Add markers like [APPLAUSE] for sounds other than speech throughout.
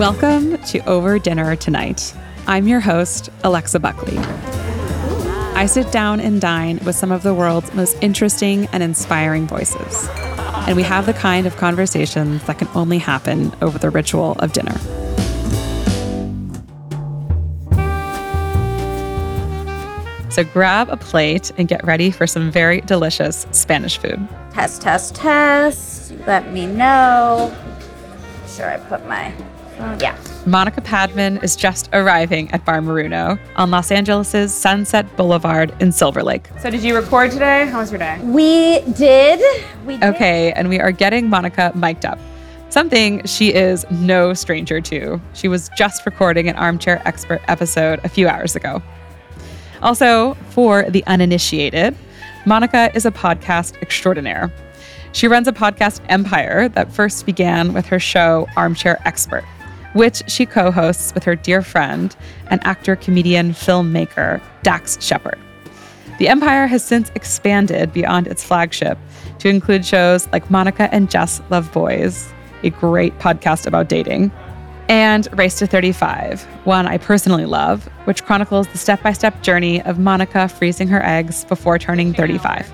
Welcome to Over Dinner Tonight. I'm your host, Alexa Buckley. I sit down and dine with some of the world's most interesting and inspiring voices. And we have the kind of conversations that can only happen over the ritual of dinner. So grab a plate and get ready for some very delicious Spanish food. Test, test, test. Let me know. Sure, I put my. Yeah. Monica Padman is just arriving at Bar Moruno on Los Angeles' Sunset Boulevard in Silver Lake. So did you record today? How was your day? We did. We did. Okay, and we are getting Monica mic'd up. Something she is no stranger to. She was just recording an Armchair Expert episode a few hours ago. Also, for the uninitiated, Monica is a podcast extraordinaire. She runs a podcast empire that first began with her show Armchair Expert, which she co hosts with her dear friend and actor, comedian, filmmaker, Dax Shepard. The empire has since expanded beyond its flagship to include shows like Monica and Jess Love Boys, a great podcast about dating, and Race to 35, one I personally love, which chronicles the step by step journey of Monica freezing her eggs before turning 35.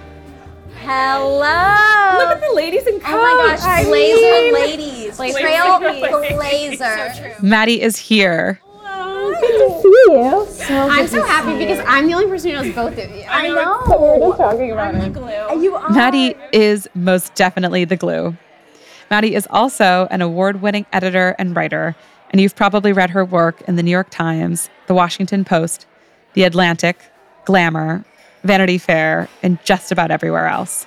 Hello. Look at the ladies in coats. Oh my gosh, I Blazer mean- ladies. Blazer Trail ladies. Blazer. Mattie is here. Hello. I'm so happy because I'm the only person who knows both of you. I know. Know. We're talking about it. You are. Mattie is most definitely the glue. Mattie is also an award winning editor and writer, and you've probably read her work in the New York Times, the Washington Post, the Atlantic, Glamour, Vanity Fair, and just about everywhere else.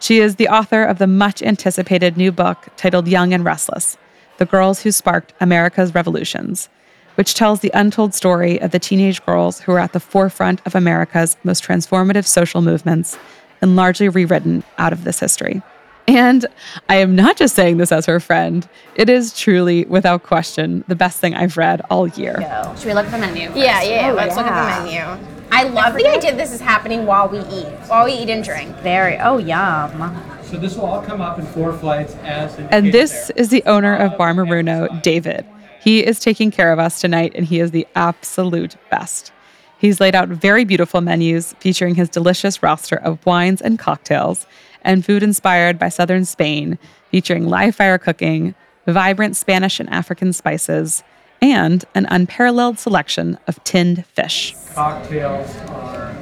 She is the author of the much anticipated new book titled Young and Restless The Girls Who Sparked America's Revolutions, which tells the untold story of the teenage girls who were at the forefront of America's most transformative social movements and largely rewritten out of this history. And I am not just saying this as her friend, it is truly, without question, the best thing I've read all year. Should we look at the menu? first? Yeah, yeah. Oh, let's look at the menu. I love the idea this is happening while we eat, while we eat and drink. Very. Oh, yum. So this will all come up in four flights as And this there. is the owner of Bar Moruno, David. He is taking care of us tonight, and he is the absolute best. He's laid out very beautiful menus featuring his delicious roster of wines and cocktails, and food inspired by southern Spain, featuring live fire cooking, vibrant Spanish and African spices, and an unparalleled selection of tinned fish. cocktails are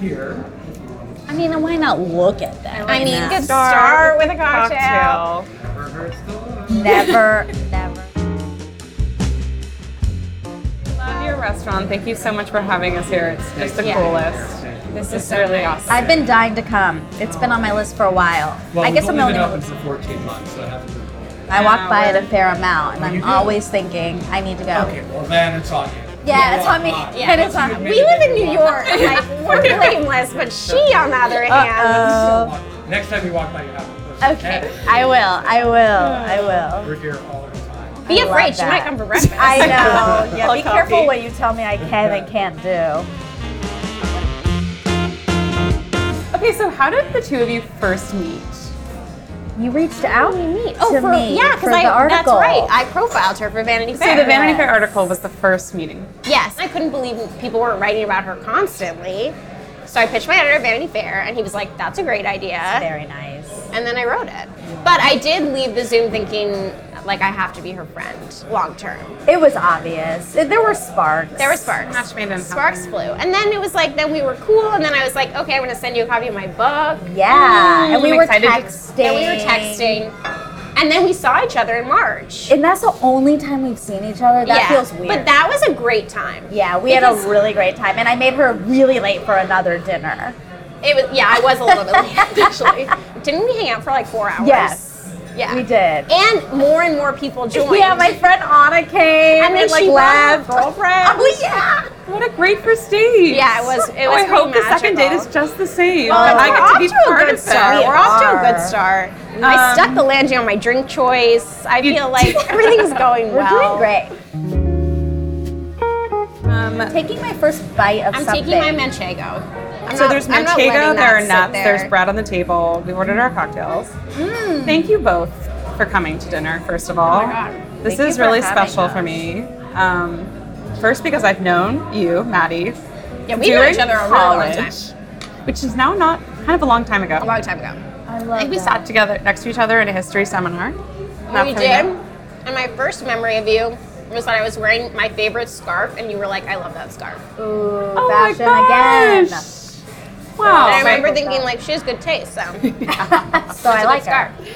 here. I mean, why not look at them? I mean, Yeah. good start with a cocktail. Never hurts to look. Never, [LAUGHS] never. Love your restaurant. Thank you so much for having us here. It's just the Yeah. coolest. This is really awesome. I've been dying to come. It's been on my list for a while. Well, I guess I'm only only. been open for 14 months, so it hasn't been cool. I walk Yeah, by it a fair amount, and you I'm do? always thinking I need to go. Okay, well then it's on you. Yeah, it's on me. Yeah. And it's on me. We live in New York. Like [LAUGHS] we're blameless, but she, on the other hand, Uh, [LAUGHS] Next time you walk by, you have to okay, I will. I will. I will. We're here all the time. be I afraid. love She might come for breakfast. I [LAUGHS] know. Yeah, be Coffee. careful what you tell me I can and can't do. okay, so how did the two of you first meet? You reached out Oh, to oh, for, me yeah, for because the I article. that's right. I profiled her for Vanity Fair. So the Vanity Yes. Fair article was the first meeting. Yes, I couldn't believe people weren't writing about her constantly. So I pitched my editor Vanity Fair, and he was like, "That's a great idea," Very nice. and then I wrote it. But I did leave the Zoom thinking like I have to be her friend long term. It was obvious. There were sparks. There were sparks. Match made in Sparks flew, and then it was like then we were cool, and then I was like, okay, I'm gonna send you a copy of my book. Yeah, and we I'm were excited to- texting. Then we were texting, and then we saw each other in March. And that's the only time we've seen each other. That yeah, feels weird. but that was a great time. yeah, we had a really great time, and I made her really late for another dinner. It was yeah, I was a little bit late [LAUGHS] actually. Didn't we hang out for like four hours? Yes, Yeah. we did. And more and more people joined. Yeah, my friend Anna came and then and, like her laughed. girlfriend. Oh yeah. What a great prestige. Yeah, it was. It Oh, was I hope the second date is just the same. Oh, I get to be to a part good of start. We're off to a good start. I Um, stuck the landing on my drink choice. I feel [LAUGHS] like everything's going well. We're doing great. Um, Taking my first bite of I'm something. taking my manchego. I'm so not- there's I'm manchego, there are nuts, there. there's bread on the table. We ordered our cocktails. Mm. Thank you both for coming to dinner, first of all. Oh my god. This Thank is really having special for me. Um, first, because I've known you, Mattie, Yeah, we knew each other a really long college, time. which is now not kind of a long time ago. A long time ago. I I love think we that. sat together next to each other in a history seminar. Not we did. there. And my first memory of you was that I was wearing my favorite scarf, and you were like, "I love that scarf." Ooh, Oh my fashion again. Gosh. Wow. and I remember so thinking, like, she has good taste. So, [LAUGHS] So I like scarf. her.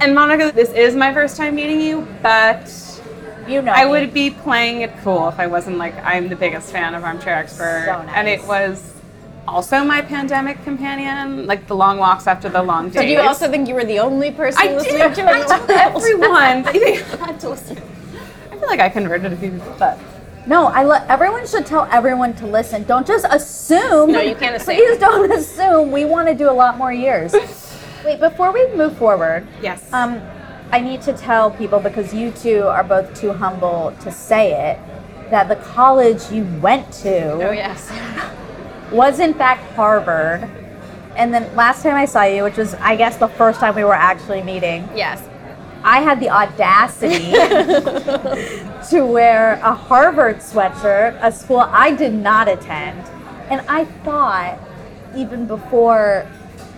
And Monica, this is my first time meeting you, but You know I me. would be playing it cool if I wasn't like I'm the biggest fan of Armchair Expert, So nice. and it was also my pandemic companion, like the long walks after the long days. Did you also think you were the only person I listening did. to it? I told everyone. [LAUGHS] They had to listen. I feel like I converted a few people, but No, I let everyone should tell everyone to listen. Don't just assume. No, you can't assume. Please don't [LAUGHS] assume. We want to do a lot more years. [LAUGHS] Wait, before we move forward, yes. um, I need to tell people because you two are both too humble to say it that the college you went to Oh yes. [LAUGHS] was in fact Harvard. And then last time I saw you, which was I guess the first time we were actually meeting, Yes. I had the audacity [LAUGHS] to wear a Harvard sweatshirt, a school I did not attend. And I thought, even before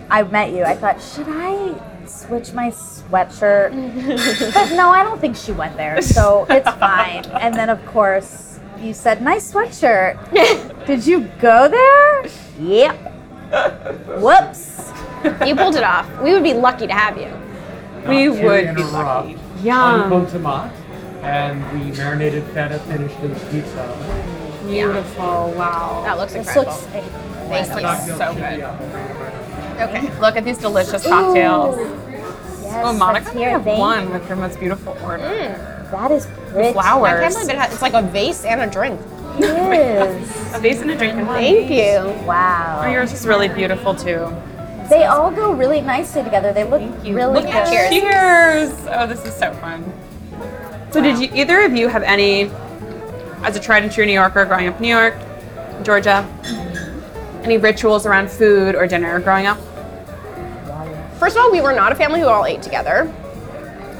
I met you, I thought, should I switch my sweatshirt? [LAUGHS] but no, I don't think she went there, so it's [LAUGHS] fine. And then, of course, you said, nice sweatshirt. Did you go there? Yep. Whoops. You pulled it off. We would be lucky to have you. We to would be interrupt, lucky. Yum. Unco tomat, and the marinated feta finished in pizza. Beautiful. Wow. That looks This incredible. looks Thank you. Cocktail so should good. be up. Okay. Look at these delicious cocktails. Yes, Oh, Monica, let's you hear. have Thank one with your most beautiful order. Mm. That is pretty. flowers. I can't believe it has, it's like a vase and a drink. It is. [LAUGHS] A vase and a drink in one. Thank you. Oh, Wow. yours is really beautiful too. They all go really nicely together. They look really Look good. at Cheers. Cheers! Oh, this is so fun. So, did you either of you have any, as a tried and true New Yorker growing up in New York, Georgia, any rituals around food or dinner growing up? First of all, we were not a family who all ate together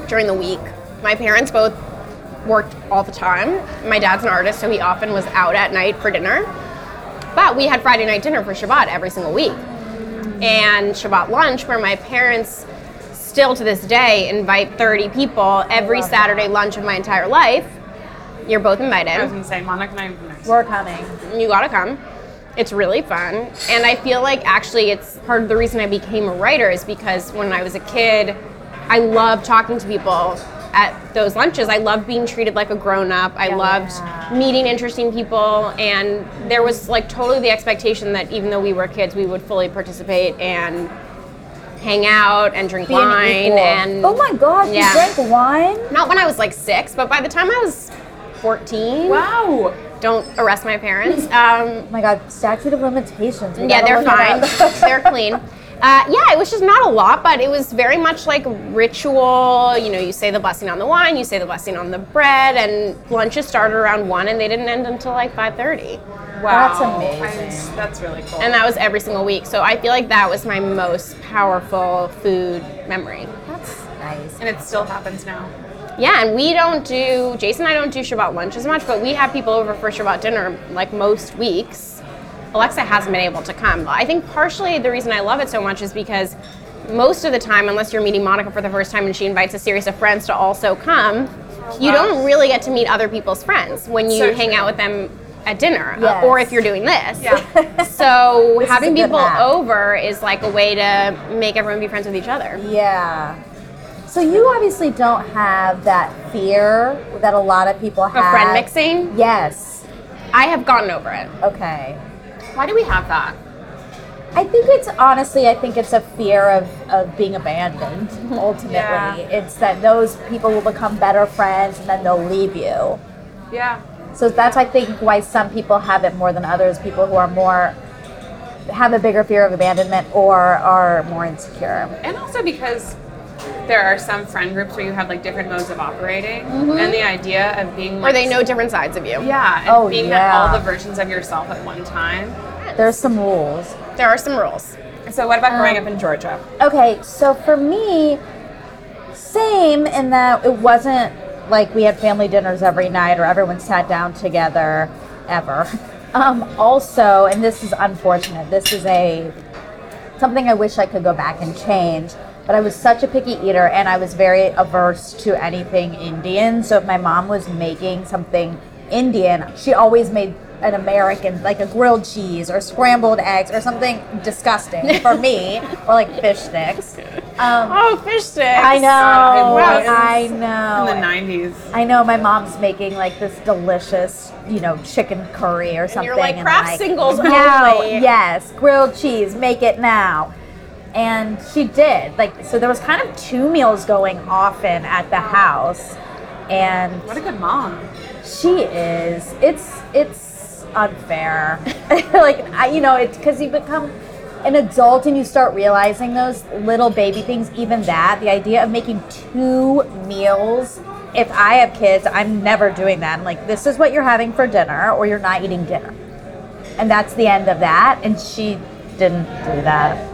during the week. My parents both worked all the time. My dad's an artist, so he often was out at night for dinner. But we had Friday night dinner for Shabbat every single week. And Shabbat lunch, where my parents still to this day invite 30 people every Saturday lunch of my entire life. You're both invited I was gonna say, Monica and I have been We're coming. you gotta come. It's really fun. And I feel like actually it's part of the reason I became a writer is because when I was a kid, I loved talking to people at those lunches. I loved being treated like a grown up. I loved meeting interesting people. And there was like totally the expectation that even though we were kids, we would fully participate and hang out and drink Be an wine. equal. And oh my gosh, Yeah. you drank wine? not when I was like six, but by the time I was 14, Wow! don't arrest my parents. [LAUGHS] Um, Oh my god, statute of limitations. We Yeah, they're fine. they're clean. [LAUGHS] Uh, yeah, it was just not a lot, but it was very much like ritual. You know, you say the blessing on the wine, you say the blessing on the bread, and lunches started around one, and they didn't end until like five thirty. Wow. That's amazing. I- that's really cool. And that was every single week. So I feel like that was my most powerful food memory. That's nice. and it still happens now. Yeah, and we don't do, Jason and I don't do Shabbat lunch as much, but we have people over for Shabbat dinner like most weeks. Alexa hasn't been able to come. I think partially the reason I love it so much is because most of the time, unless you're meeting Monica for the first time and she invites a series of friends to also come, you don't really get to meet other people's friends when you So hang true. out with them at dinner uh, Yes. or if you're doing this. Yeah. [LAUGHS] So This having people over is like a way to make everyone be friends with each other. Yeah. So you obviously don't have that fear that a lot of people have. Friend mixing, Yes. I have gotten over it. Okay. Why do we have that? I think it's honestly, I think it's a fear of, of being abandoned, [LAUGHS] ultimately. Yeah. It's that those people will become better friends and then they'll leave you. Yeah. So that's, I think, why some people have it more than others. People who are more, have a bigger fear of abandonment or are more insecure. And also because there are some friend groups where you have like different modes of operating, and the idea of being Or they know different sides of you. yeah, and Oh, being yeah. all the versions of yourself at one time. There's some rules. There are some rules. So what about growing Um, up in Georgia? Okay, so for me, same in that it wasn't like we had family dinners every night or everyone sat down together ever. [LAUGHS] Um, also, and this is unfortunate, this is a something I wish I could go back and change. But I was such a picky eater and I was very averse to anything Indian. So if my mom was making something Indian, she always made an American, like a grilled cheese or scrambled eggs or something disgusting for me, [LAUGHS] or like fish sticks. Um, Oh, fish sticks. I know, Wow, it was I In know. the 90s. I know my mom's making like this delicious, you know, chicken curry or something. you're like, "Kraft singles now, only." Yes, grilled cheese, make it now. And she did. Like, so there was kind of two meals going often at the house. And What a good mom. she is. It's it's unfair. [LAUGHS] like I, you know, it's because you become an adult and you start realizing those little baby things. Even that, the idea of making two meals. If I have kids, I'm never doing that. I'm like, this is what you're having for dinner, or you're not eating dinner, and that's the end of that. And she didn't do that.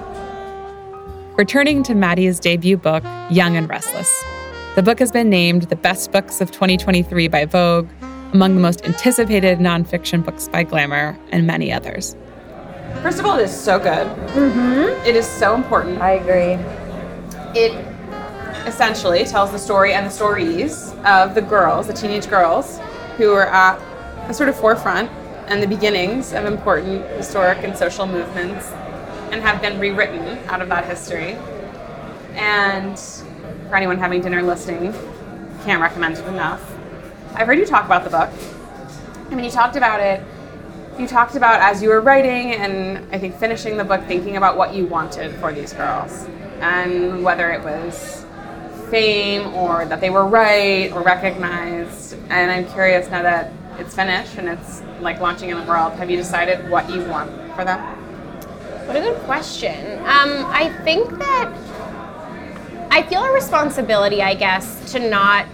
Returning to Mattie's debut book, Young and Restless. The book has been named the best books of 2023 by Vogue, among the most anticipated nonfiction books by Glamour, and many others. First of all, it is so good. Mm-hmm. is so important. I agree. It essentially tells the story and the stories of the girls, the teenage girls, who are at the sort of forefront and the beginnings of important historic and social movements and have been rewritten out of that history. And for anyone having dinner listening, can't recommend it enough. I've heard you talk about the book. I mean, you talked about it. You talked about as you were writing and I think finishing the book, thinking about what you wanted for these girls and whether it was fame or that they were right or recognized. And I'm curious now that it's finished and it's like launching in the world, have you decided what you want for them? What a good question. Um, I think that I feel a responsibility, I guess, to not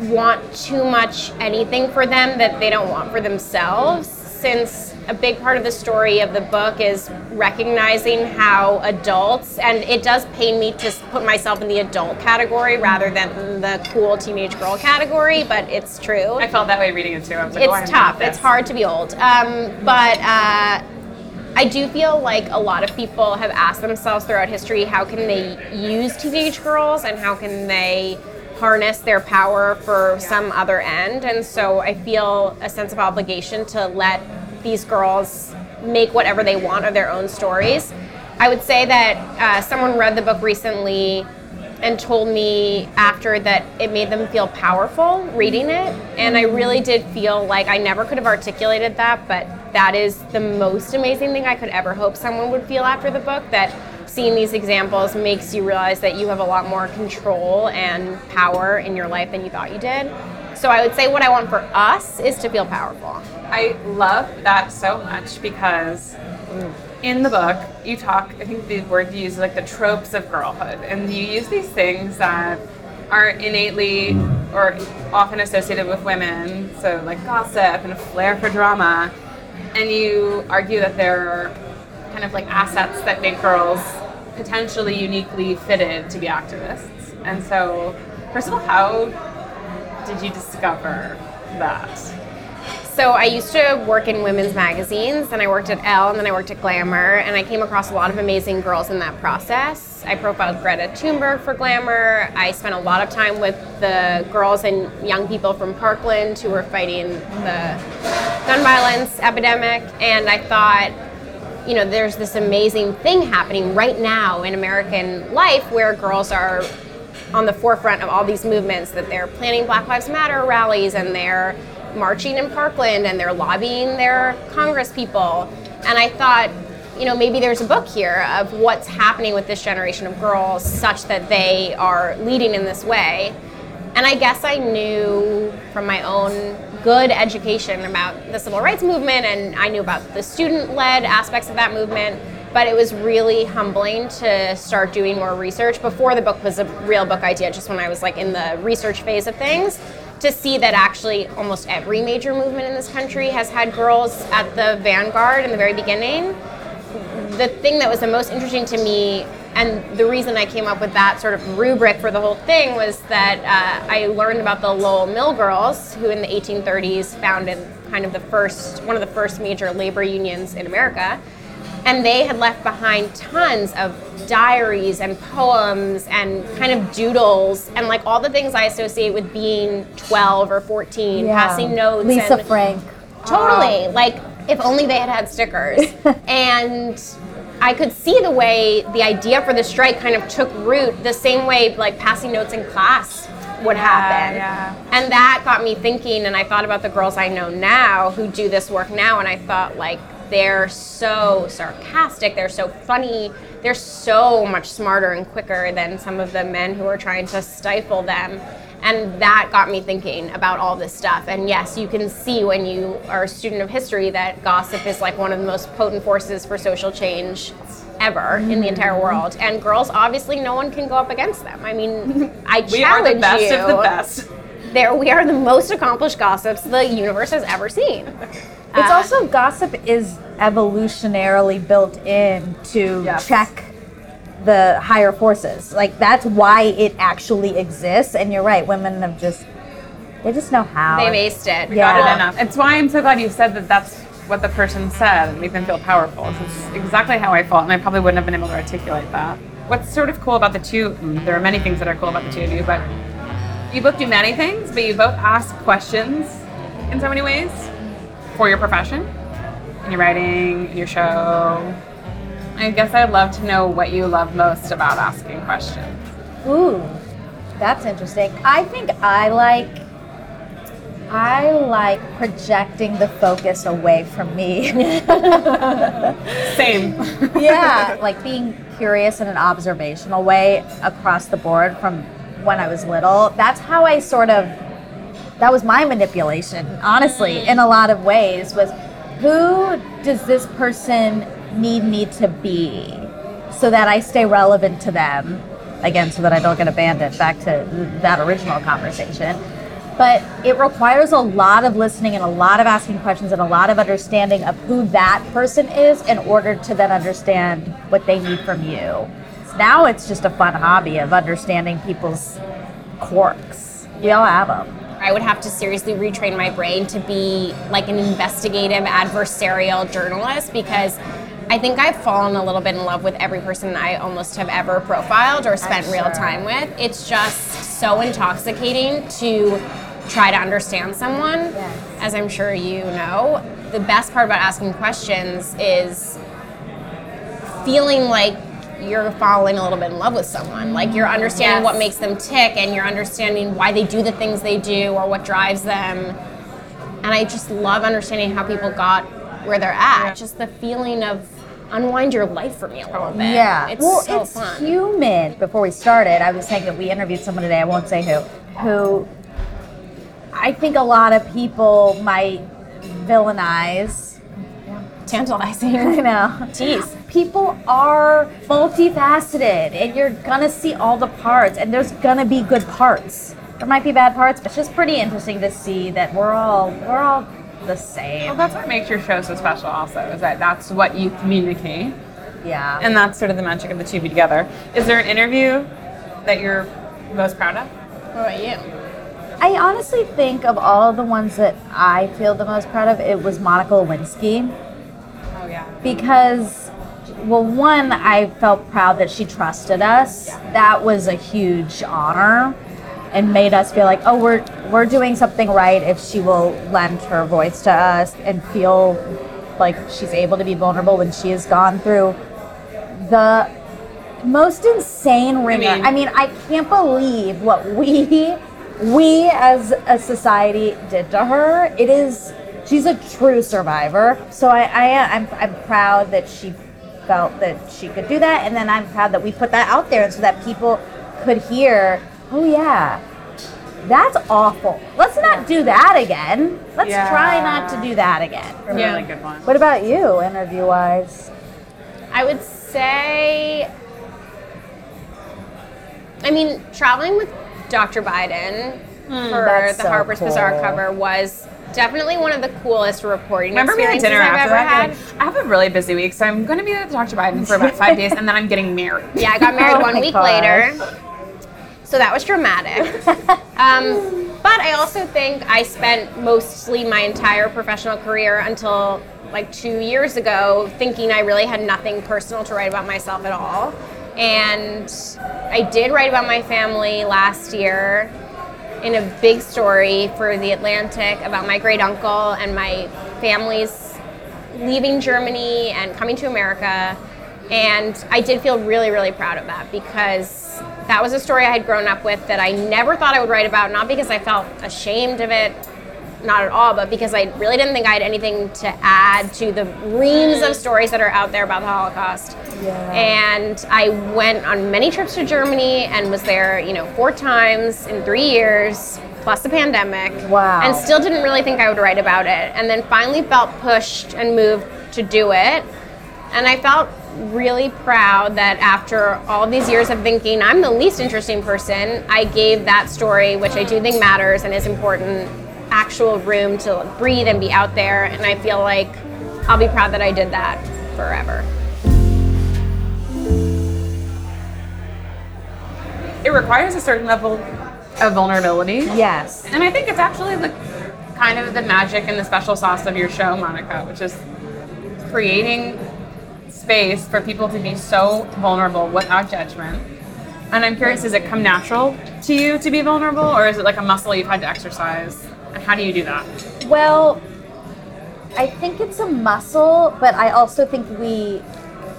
want too much anything for them that they don't want for themselves, since a big part of the story of the book is recognizing how adults, and it does pain me to put myself in the adult category rather than the cool teenage girl category, but it's true I felt that way reading it too. I was like, oh, it's I'm tough. It's hard to be old. Um, but uh, I do feel like a lot of people have asked themselves throughout history how can they use teenage girls and how can they harness their power for some other end. And so I feel a sense of obligation to let these girls make whatever they want of their own stories. I would say that uh, someone read the book recently and told me after that it made them feel powerful reading it. And I really did feel like I never could have articulated that, but that is the most amazing thing I could ever hope someone would feel after the book that seeing these examples makes you realize that you have a lot more control and power in your life than you thought you did. So I would say what I want for us is to feel powerful. I love that so much because in the book you talk I think the word you use is like the tropes of girlhood and you use these things that are innately or often associated with women so like gossip and a flair for drama and you argue that they're kind of like assets that make girls potentially uniquely fitted to be activists. And so first of all how did you discover that So I used to work in women's magazines, and I worked at Elle, and then I worked at Glamour, and I came across a lot of amazing girls in that process. I profiled Greta Thunberg for Glamour. I spent a lot of time with the girls and young people from Parkland who were fighting the gun violence epidemic, and I thought, you know, there's this amazing thing happening right now in American life where girls are on the forefront of all these movements that they're planning Black Lives Matter rallies and they're marching in Parkland and they're lobbying their Congress people. And I thought, you know, maybe there's a book here of what's happening with this generation of girls such that they are leading in this way. And I guess I knew from my own good education about the civil rights movement and I knew about the student led aspects of that movement. But it was really humbling to start doing more research before the book was a real book idea, just when I was like in the research phase of things, to see that actually almost every major movement in this country has had girls at the vanguard in the very beginning the thing that was the most interesting to me and the reason I came up with that sort of rubric for the whole thing was that uh, I learned about the Lowell Mill Girls, who in the 1830s founded kind of the first, one of the first major labor unions in America. And they had left behind tons of diaries and poems and kind of doodles and like all the things I associate with being 12 or 14, passing notes. Lisa and, Frank. Totally. Um, like if only they had had stickers. [LAUGHS] and I could see the way the idea for the strike kind of took root the same way like passing notes in class would happen. yeah. And that got me thinking and I thought about the girls I know now who do this work now and I thought like they're so sarcastic, they're so funny, they're so much smarter and quicker than some of the men who are trying to stifle them. And that got me thinking about all this stuff. And yes, you can see when you are a student of history that gossip is like one of the most potent forces for social change ever in the entire mm-hmm. world. And girls, obviously, no one can go up against them. I mean, I [LAUGHS] We are challenge the best you. of the best. There, we are the most accomplished gossips the universe has ever seen. [LAUGHS] It's Uh, also gossip is evolutionarily built in to Yes. check the higher forces. Like that's why it actually exists. And you're right, women have just they just know how. They've aced it. Yeah. Got it enough. It's why I'm so glad you said that that's what the person said and made them feel powerful. It's exactly how I felt, and I probably wouldn't have been able to articulate that. What's sort of cool about the two, mm, there are many things that are cool about the two of you, but you both do many things, but you both ask questions in so many ways for your profession, in your writing, in your show. I guess I'd love to know what you love most about asking questions. Ooh, that's interesting. I think I like I like projecting the focus away from me. [LAUGHS] Same. [LAUGHS] yeah, like being curious in an observational way across the board from when I was little. That's how I sort of that was my manipulation, honestly, in a lot of ways was who does this person need me to be so that I stay relevant to them again so that I don't get abandoned back to that original conversation. But it requires a lot of listening and a lot of asking questions and a lot of understanding of who that person is in order to then understand what they need from you. So now it's just a fun hobby of understanding people's quirks. We all have them. I would have to seriously retrain my brain to be like an investigative adversarial journalist because I think I've fallen a little bit in love with every person I almost have ever profiled or spent real time with. It's just so intoxicating to try to understand someone. Yes. As I'm sure you know, the best part about asking questions is feeling like you're falling a little bit in love with someone. Like you're understanding what makes them tick and you're understanding why they do the things they do or what drives them. And I just love understanding how people got where they're at. Just the feeling of unwind your life for me a little bit. Yeah. It's well, so it's fun. human. Before we started, I was saying that we interviewed someone today, I won't say who, who I think a lot of people might villainize. Tantalizing. [LAUGHS] You know, Jeez. People are multifaceted and you're gonna see all the parts and there's gonna be good parts. There might be bad parts, but it's just pretty interesting to see that we're all we're all the same. Well, that's what makes your show so special, also, is that that's what you communicate. Yeah. And that's sort of the magic of the two of you together. Is there an interview that you're most proud of? What about you? I honestly think of all the ones that I feel the most proud of, it was Monica Lewinsky. Oh yeah. because well one i felt proud that she trusted us that was a huge honor and made us feel like oh we're we're doing something right if she will lend her voice to us and feel like she's able to be vulnerable when she has gone through the most insane ringer. I mean- mean, I can't believe what we we as a society did to her. It is she's a true survivor. So I, I I'm I'm proud that she felt that she could do that and then I'm proud that we put that out there so that people could hear, oh yeah. That's awful. Let's not do that again. Let's Yeah. try not to do that again. A Yeah. really good one. What about you, interview wise? I would say, I mean, traveling with Dr. Biden hmm. for the so Harper's Bazaar cover was definitely one of the coolest reporting Remember we had experiences dinner I've after ever that? had. I have a really busy week, so I'm going to be to talk Biden for about five days, and then I'm getting married. Yeah, I got married [LAUGHS] Oh one week gosh. later. So that was dramatic. um, but I also think I spent mostly my entire professional career until like two years ago thinking I really had nothing personal to write about myself at all. And I did write about my family last year in a big story for The Atlantic about my great uncle and my family's leaving Germany and coming to America. And I did feel really, really proud of that because that was a story I had grown up with that I never thought I would write about, not because I felt ashamed of it, not at all, but because I really didn't think I had anything to add to the reams of stories that are out there about the Holocaust. Yeah. And I went on many trips to Germany and was there, you know, four times in three years, plus the pandemic. Wow. And still didn't really think I would write about it. And then finally felt pushed and moved to do it. And I felt really proud that after all these years of thinking I'm the least interesting person, I gave that story, which I do think matters and is important, actual room to breathe and be out there. And I feel like I'll be proud that I did that forever. It requires a certain level of vulnerability. Yes. And I think it's actually the kind of the magic and the special sauce of your show, Monica, which is creating space for people to be so vulnerable without judgment. And I'm curious, does it come natural to you to be vulnerable, or is it like a muscle you've had to exercise? And how do you do that? Well, I think it's a muscle, but I also think we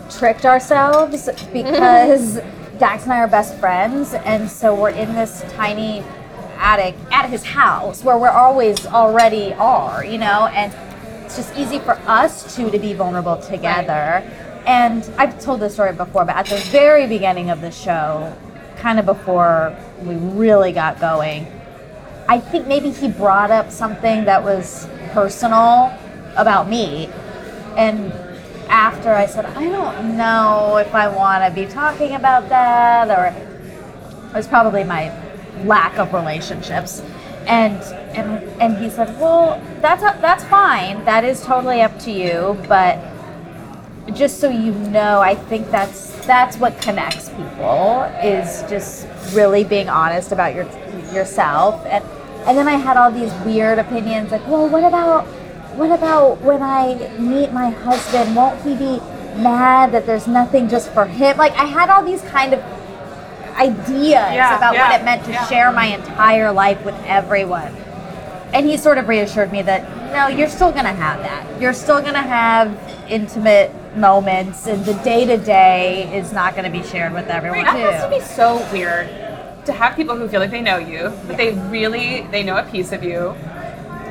tricked ourselves because [LAUGHS] Dax and I are best friends, and so we're in this tiny attic at his house where we're always already are, you know, and it's just easy for us two to be vulnerable together. And I've told this story before, but at the very beginning of the show, kind of before we really got going, I think maybe he brought up something that was personal about me. And after I said, I don't know if I want to be talking about that, or it was probably my lack of relationships. And and and he said, "Well, that's that's fine. That is totally up to you, but just so you know, I think that's that's what connects people is just really being honest about your yourself. And and then I had all these weird opinions like, well, what about what about when I meet my husband? Won't he be mad that there's nothing just for him? Like I had all these kind of ideas Yeah, about yeah, what it meant to yeah. share my entire life with everyone. And he sort of reassured me that no, you're still gonna have that. You're still gonna have intimate moments, and the day to day is not gonna be shared with everyone That has to be so weird to have people who feel like they know you, that they really they know a piece of you.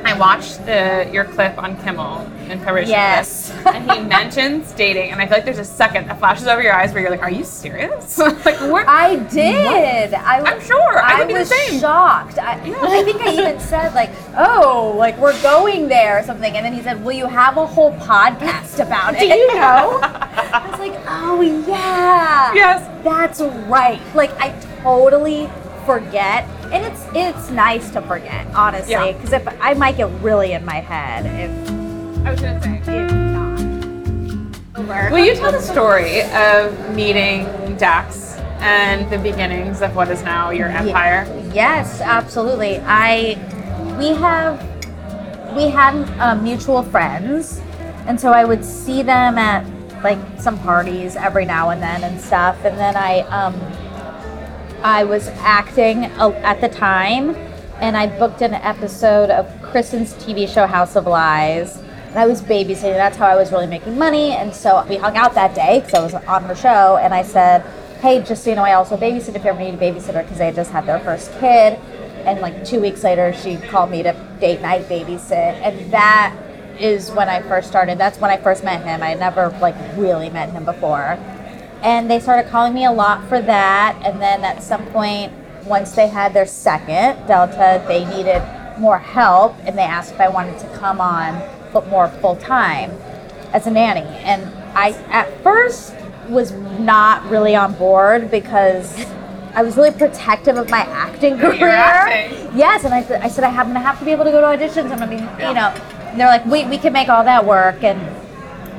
I watched the your clip on Kimmel in preparation Yes. and he [LAUGHS] mentions dating, and I feel like there's a second that flashes over your eyes where you're like, "Are you serious?" [LAUGHS] like, what? I did. I was, I'm sure. I would be the was shocked. I, I think I even [LAUGHS] said like, "Oh, like we're going there" or something, and then he said, "Will you have a whole podcast about it?" Do you know? I was like, "Oh yeah, Yes. that's right." Like I totally forget, and it's it's nice to forget, honestly, Yeah. because if I might get really in my head if I was gonna say. if not. Over. Will you tell the story of meeting Dax and the beginnings of what is now your empire? Yes, absolutely. I we have we had uh, mutual friends, and so I would see them at like some parties every now and then and stuff. And then I um, I was acting at the time, and I booked an episode of Kristen's TV show House of Lies. And I was babysitting. That's how I was really making money. And so we hung out that day because I was on her show. And I said, "Hey, just so you know, I also babysit if you ever need a babysitter because they just had their first kid." And like two weeks later, she called me to date night babysit, and that is when I first started. That's when I first met him. I had never like really met him before and they started calling me a lot for that and then at some point once they had their second delta they needed more help and they asked if i wanted to come on but more full time as a nanny and i at first was not really on board because I was really protective of my acting career. acting. Yes, and I, I said I'm gonna have to be able to go to auditions. I'm gonna be, you know. And they're like, we we can make all that work. And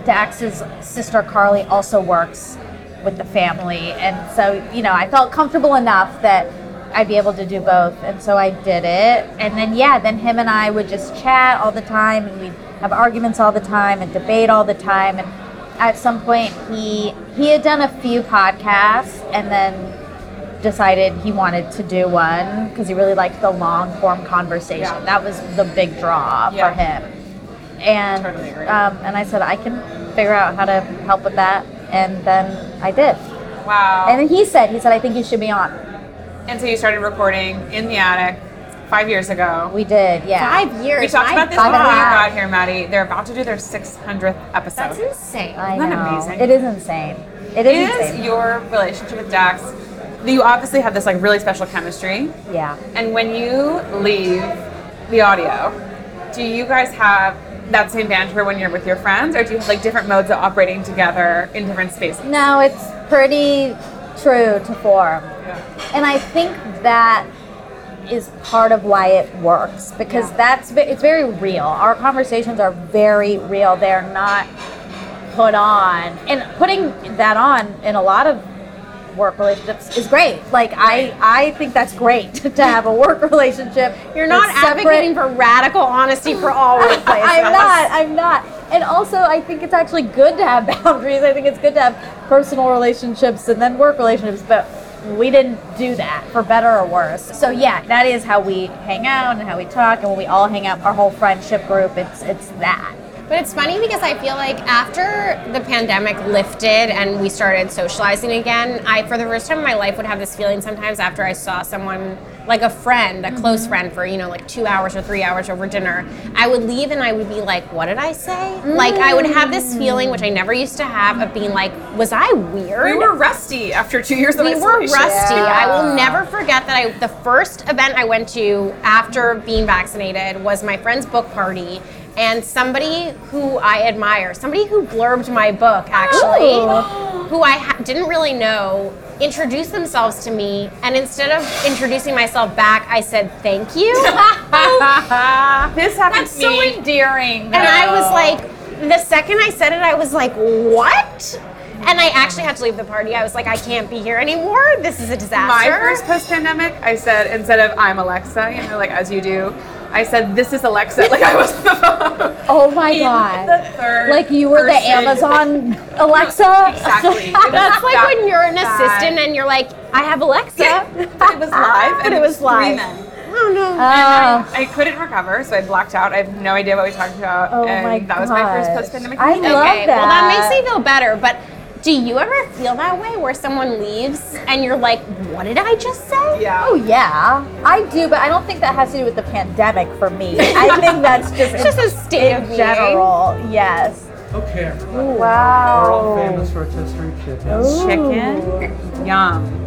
Dax's sister Carly also works with the family, and so you know, I felt comfortable enough that I'd be able to do both, and so I did it. And then yeah, then him and I would just chat all the time, and we'd have arguments all the time, and debate all the time. And at some point, he he had done a few podcasts, and then decided he wanted to do one because he really liked the long form conversation. Yeah. That was the big draw Yeah. for him. And Totally um, and I said I can figure out how to help with that, and then I did. Wow. And then he said he said I think you should be on. And so you started recording in the attic five years ago. We did, yeah. Five years. We talked about this five before and you got here, Mattie. They're about to do their 600th episode. That's insane. I Isn't that know. amazing? It is insane. It is Is insane. your relationship with Dax? You obviously have this like really special chemistry, yeah. and when you leave the audio, do you guys have that same banter when you're with your friends, or do you have like different modes of operating together in different spaces? No, it's pretty true to form. And I think that is part of why it works because that's it's very real. Our conversations are very real. They're not put on. And putting that on in a lot of work relationships is great. Like I I think that's great [LAUGHS] to have a work [LAUGHS] relationship. You're not advocating for radical honesty for all workplaces. [LAUGHS] I'm not. I'm not. And also, I think it's actually good to have boundaries. I think it's good to have personal relationships and then work relationships. But we didn't do that, for better or worse. So yeah, that is how we hang out and how we talk. And when we all hang out, our whole friendship group, it's it's that. But it's funny because I feel like after the pandemic lifted and we started socializing again, I, for the first time in my life, would have this feeling sometimes after I saw someone, like a friend, a close mm-hmm. friend, for, you know, like two hours or three hours over dinner. I would leave and I would be like, what did I say? Like, I would have this feeling, which I mm. never used to have, of being like, was I weird? We were rusty after two years of we were rusty. I will never forget that I the first event I went to after being vaccinated was my friend's book party and somebody who I admire, somebody who blurbed my book actually, oh. who I ha- didn't really know, introduced themselves to me and instead of introducing myself back, I said thank you. [LAUGHS] this happened That's to so me. endearing. And I was like, the second I said it, I was like, what? And I actually had to leave the party. I was like, I can't be here anymore. This is a disaster. My first post pandemic, I said instead of I'm Alexa, you know, like as you do, I said this is Alexa. [LAUGHS] Like I was the [LAUGHS] phone. oh my in god. the third Like you were the. Amazon [LAUGHS] Alexa. Exactly. That's like That when you're an bad. assistant and you're like, I have Alexa. but it was live, But and it was three live. men. Oh no. Oh. I, I couldn't recover, so I blacked out. I have no idea what we talked about, Oh and my that was my first post-pandemic. I love okay, well that. that makes me feel better. But do you ever feel that way where someone leaves and you're like, what did I just say? Yeah. Oh yeah, I do, but I don't think that has to do with the pandemic for me. I think that's just [LAUGHS] It's just a state in of being. general. Yes. Okay. Wow. We're all famous rotisserie chicken. Chicken, yum.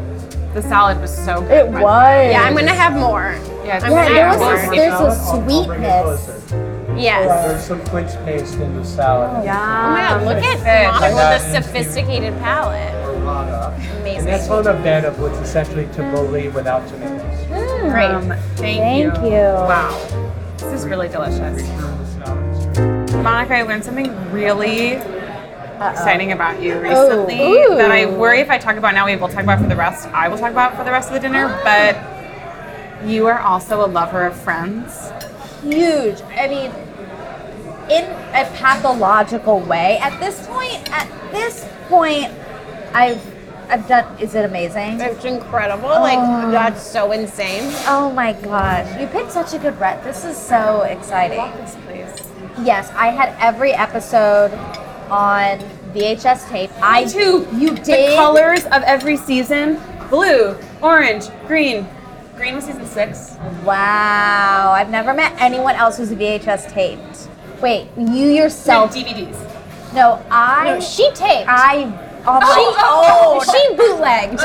The salad was so good. It by the way. was. Yeah, I'm gonna have more. Yeah, I'm Yeah, gonna there was more. a- there's a I'll- I'll bring it sweetness. Closer. Yes. There's some quince paste in the salad. Yum. Oh my god, look at Fish. Monica with a sophisticated palate. Burrata. Amazing. And that's on a bed of what's essentially tabbouleh without tomatoes. Great. Um, thank, Thank you. Wow. This is really delicious. Return the salad. Monica, I learned something really exciting about you Oh. recently Ooh. that I worry if I talk about now, we will talk about for the rest. I will talk about for the rest of the dinner, [GASPS] but you are also a lover of friends. huge. I mean, in a pathological way. At this point, at this point, I've I've done. Is it amazing? It's incredible. Like oh. that's so insane. Oh my gosh, you picked such a good ret. This is so exciting. Yes, I had every episode on VHS tape. I too. You did The colors of every season blue, orange, green. Green was season six. Wow, I've never met anyone else who's VHS taped. Wait, you No, yourself? DVDs. No, I. No, she taped. I. Oh, she, my- oh, [LAUGHS] oh, she bootlegged.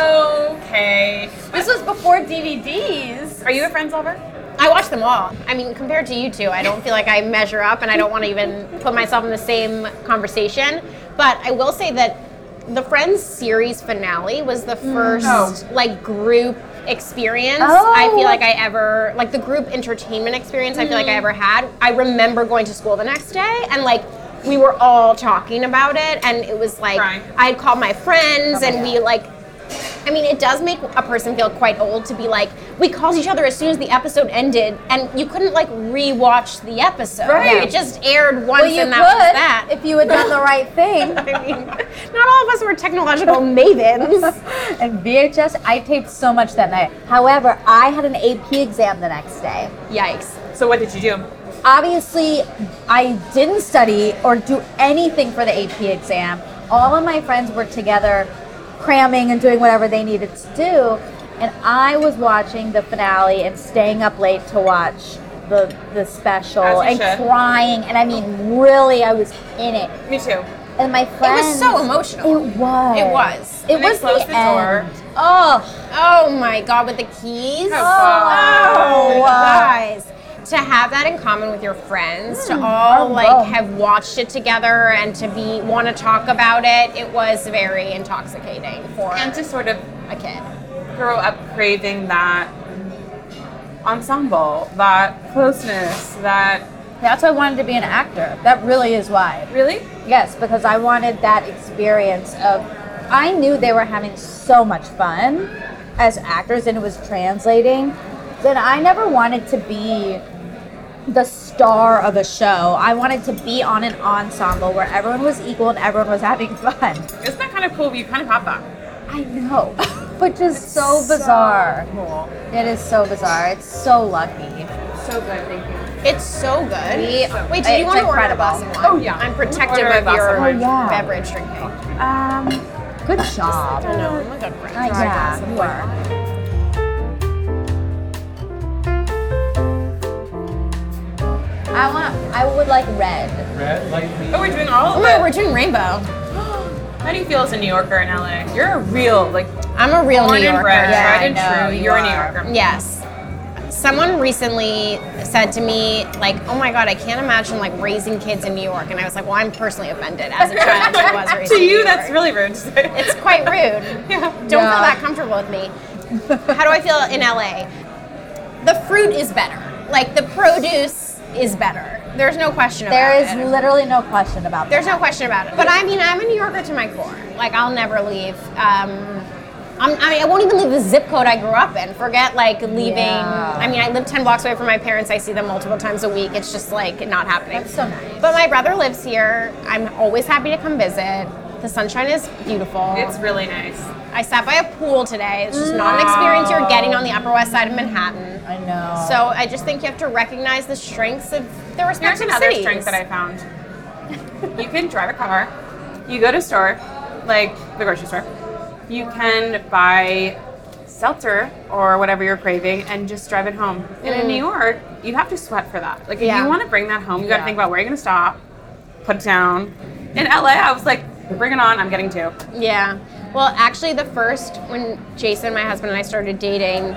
Okay. This was before DVDs. Are you a Friends lover? I watch them all. I mean, compared to you two, I don't feel like I measure up, and I don't want to even put myself in the same conversation. But I will say that the Friends series finale was the mm. first Oh. like group experience Oh. I feel like oh. I ever like the group entertainment experience I feel like I mm-hmm. ever had. I remember going to school the next day and like we were all talking about it and it was like Crying. I'd call my friends oh and we like I mean, it does make a person feel quite old to be like, we called each other as soon as the episode ended, and you couldn't like rewatch the episode. Right. It just aired once, Well, you and could was that. if you had done the right [LAUGHS] thing. I mean, not all of us were technological [LAUGHS] mavens. and VHS, I taped so much that night. However, I had an AP exam the next day. Yikes. So what did you do? Obviously, I didn't study or do anything for the AP exam. All of my friends were together cramming and doing whatever they needed to do. And I was watching the finale and staying up late to watch the the special and should. crying. And I mean, really, I was in it. Me too. And my friends. It was so emotional. It was. It was. It was the the door. end. Oh, Oh my god, with the keys. Oh, Oh, oh wow. Oh. guys. To have that in common with your friends, to Mm, all oh, like have watched it together and to be want to talk about it, it was very intoxicating for And to sort of a kid. grow up craving that ensemble, that closeness, that that's why I wanted to be an actor. That really is why. really Yes, because I wanted that experience of. I knew they were having so much fun as actors, and it was translating. That I never wanted to be the star of a show. I wanted to be on an ensemble where everyone was equal and everyone was having fun. isn't that kind of cool? You kind of have that. I know, but just so bizarre. Cool. It is so bizarre. It's so lucky. So good. Thank you. It's so good. We- Wait, did you want to order a glass of wine? Oh, yeah. I'm protective of your. Oh, yeah. beverage drinking. Um, good job. I know, I'm a good friend. Uh, yeah, you are. I want. I would like red. Red, light Oh, we're doing all Oh of my, it. we're doing rainbow. How do you feel as a New Yorker in LA? You're a real like I'm a real born New and Yorker. bred, Yeah, tried I and know, true. you You're a New are. Yorker. Yes. Someone recently said to me, like, oh my God, I can't imagine like raising kids in New York. And I was like, well, I'm personally offended as a child who was raised [LAUGHS] to in New you, York. that's really rude to say. It's quite rude. [LAUGHS] yeah. Don't Yeah. feel that comfortable with me. How do I feel in LA? The fruit is better. Like the produce is better. There's no question about There is it. literally no question about that. There's that. no question about it. But I mean, I'm a New Yorker to my core. Like, I'll never leave. Um, I'm, I mean, I won't even leave the zip code I grew up in. Forget like leaving. Yeah. I mean, I live 10 blocks away from my parents. I see them multiple times a week. It's just like not happening. That's so nice. But my brother lives here. I'm always happy to come visit. The sunshine is beautiful. It's really nice. I sat by a pool today. It's just not an experience you're getting on the Upper West Side of Manhattan. I know. So I just think you have to recognize the strengths of the Here's respective another cities. strength that I found. you can drive a car. You go to a store, like the grocery store. You can buy seltzer or whatever you're craving and just drive it home. And in mm. New York, you have to sweat for that. Like if Yeah. you want to bring that home, you got to Yeah. think about where you're going to stop, put it down. In LA, I was like, bring it on. I'm getting two. Yeah. Well, actually, the first, when Jason, my husband, and I started dating,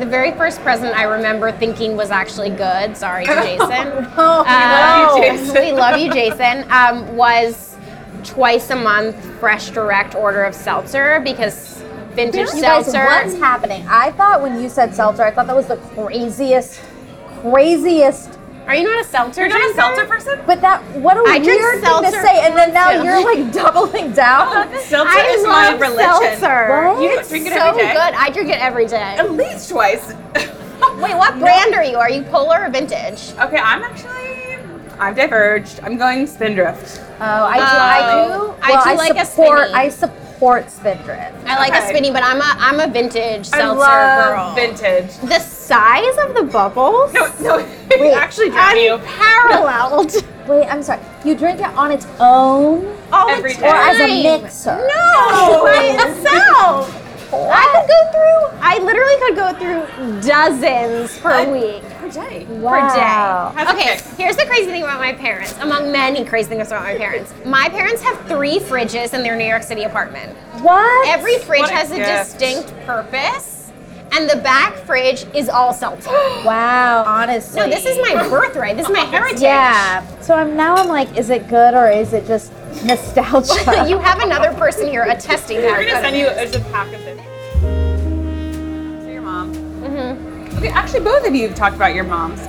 the very first present I remember thinking was actually good. Sorry to [LAUGHS] Jason. Oh, Um, love you, Jason. We love you, Jason. Um, was twice a month FreshDirect order of seltzer because vintage You guys, seltzer. what's happening? I thought when you said seltzer, I thought that was the craziest, craziest. Are you not a seltzer You're not a drinker? seltzer person? But that what a I drink weird thing to seltzer say, and then now too. you're like [LAUGHS] doubling down. Oh, seltzer I is love my religion. seltzer. What? You It's drink it so every day? good. I drink it every day. At least twice. [LAUGHS] Wait, what brand are you? Are you Polar or Vintage? Okay, I'm actually, I'm diverged. I'm going Spindrift. Oh, I do. I oh, do. Oh, I well, do like a support. Spinny. I support Spindrift. I like a Okay. spinny, but I'm a I'm a vintage I seltzer love girl. vintage. The size of the bubbles No, no, [LAUGHS] it actually drive you. unparalleled. Wait, I'm sorry. You drink it on its own? All the Every time. Or as a mixer? No, by itself. [LAUGHS] I could go through. I literally could go through dozens per week. Per day. Wow. per day. How's Okay, here's the crazy thing about my parents. Among many crazy things about my parents, my parents have three fridges in their New York City apartment. What? Every fridge What a has a gift. distinct purpose. And and the back fridge is all seltzer. [GASPS] Wow, honestly. no, this is my birthright. This is my [LAUGHS] heritage. Yeah. So I'm now I'm like, is it good or is it just nostalgia? [LAUGHS] you have another person here [LAUGHS] attesting We're gonna send you a, just a pack of this. So your mom. Mm-hmm. Okay, actually, both of you have talked about your moms.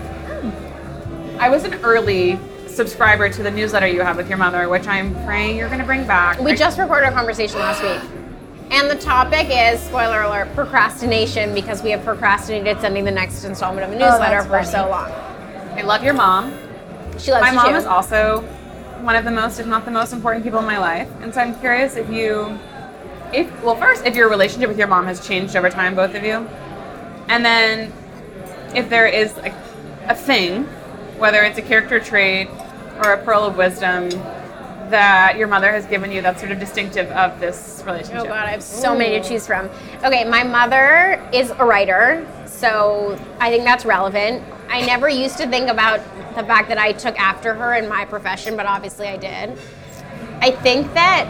I was an early subscriber to the newsletter you have with your mother, which I'm praying you're gonna bring back. We just recorded a conversation last week. And the topic is, spoiler alert, procrastination because we have procrastinated sending the next installment of a oh, newsletter that's for funny. so long. I love your mom. She loves My mom too. is also one of the most, if not the most important people in my life. And so I'm curious if you, if, well, first, if your relationship with your mom has changed over time, both of you. And then if there is like a thing, whether it's a character trait or a pearl of wisdom that your mother has given you that's sort of distinctive of this relationship. Oh god, I have so many to choose from. Okay, my mother is a writer, so I think that's relevant. I never used to think about the fact that I took after her in my profession, but obviously I did. I think that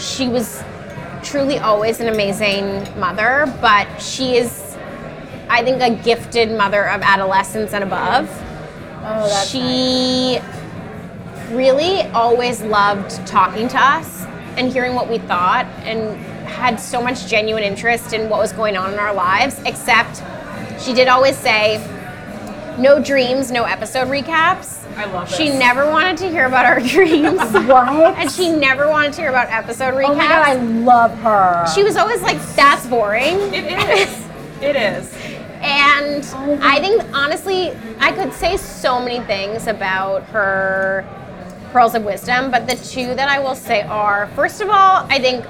she was truly always an amazing mother, but she is, I think, a gifted mother of adolescence and above. oh, she really always loved talking to us and hearing what we thought and had so much genuine interest in what was going on in our lives except she did always say no dreams no episode recaps I love this. she never wanted to hear about our [LAUGHS] dreams [LAUGHS] What? and she never wanted to hear about episode recaps oh my god, I love her. she was always like that's boring It is. it is. And oh I think honestly, I could say so many things about her pearls of wisdom, but the two that I will say are first of all, I think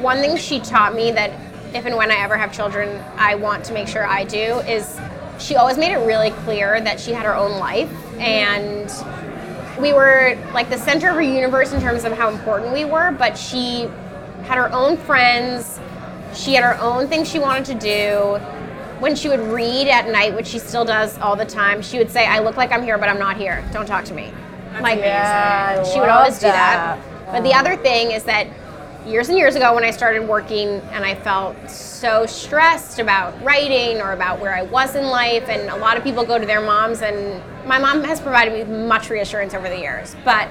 one thing she taught me that if and when I ever have children, I want to make sure I do is she always made it really clear that she had her own life and we were like the center of her universe in terms of how important we were, but she had her own friends. She had her own things she wanted to do. When she would read at night, which she still does all the time, she would say, I look like I'm here, but I'm not here. Don't talk to me. Like, Yeah, she would always do that. that. But the other thing is that years and years ago, when I started working and I felt so stressed about writing or about where I was in life, and a lot of people go to their moms, and my mom has provided me with much reassurance over the years. But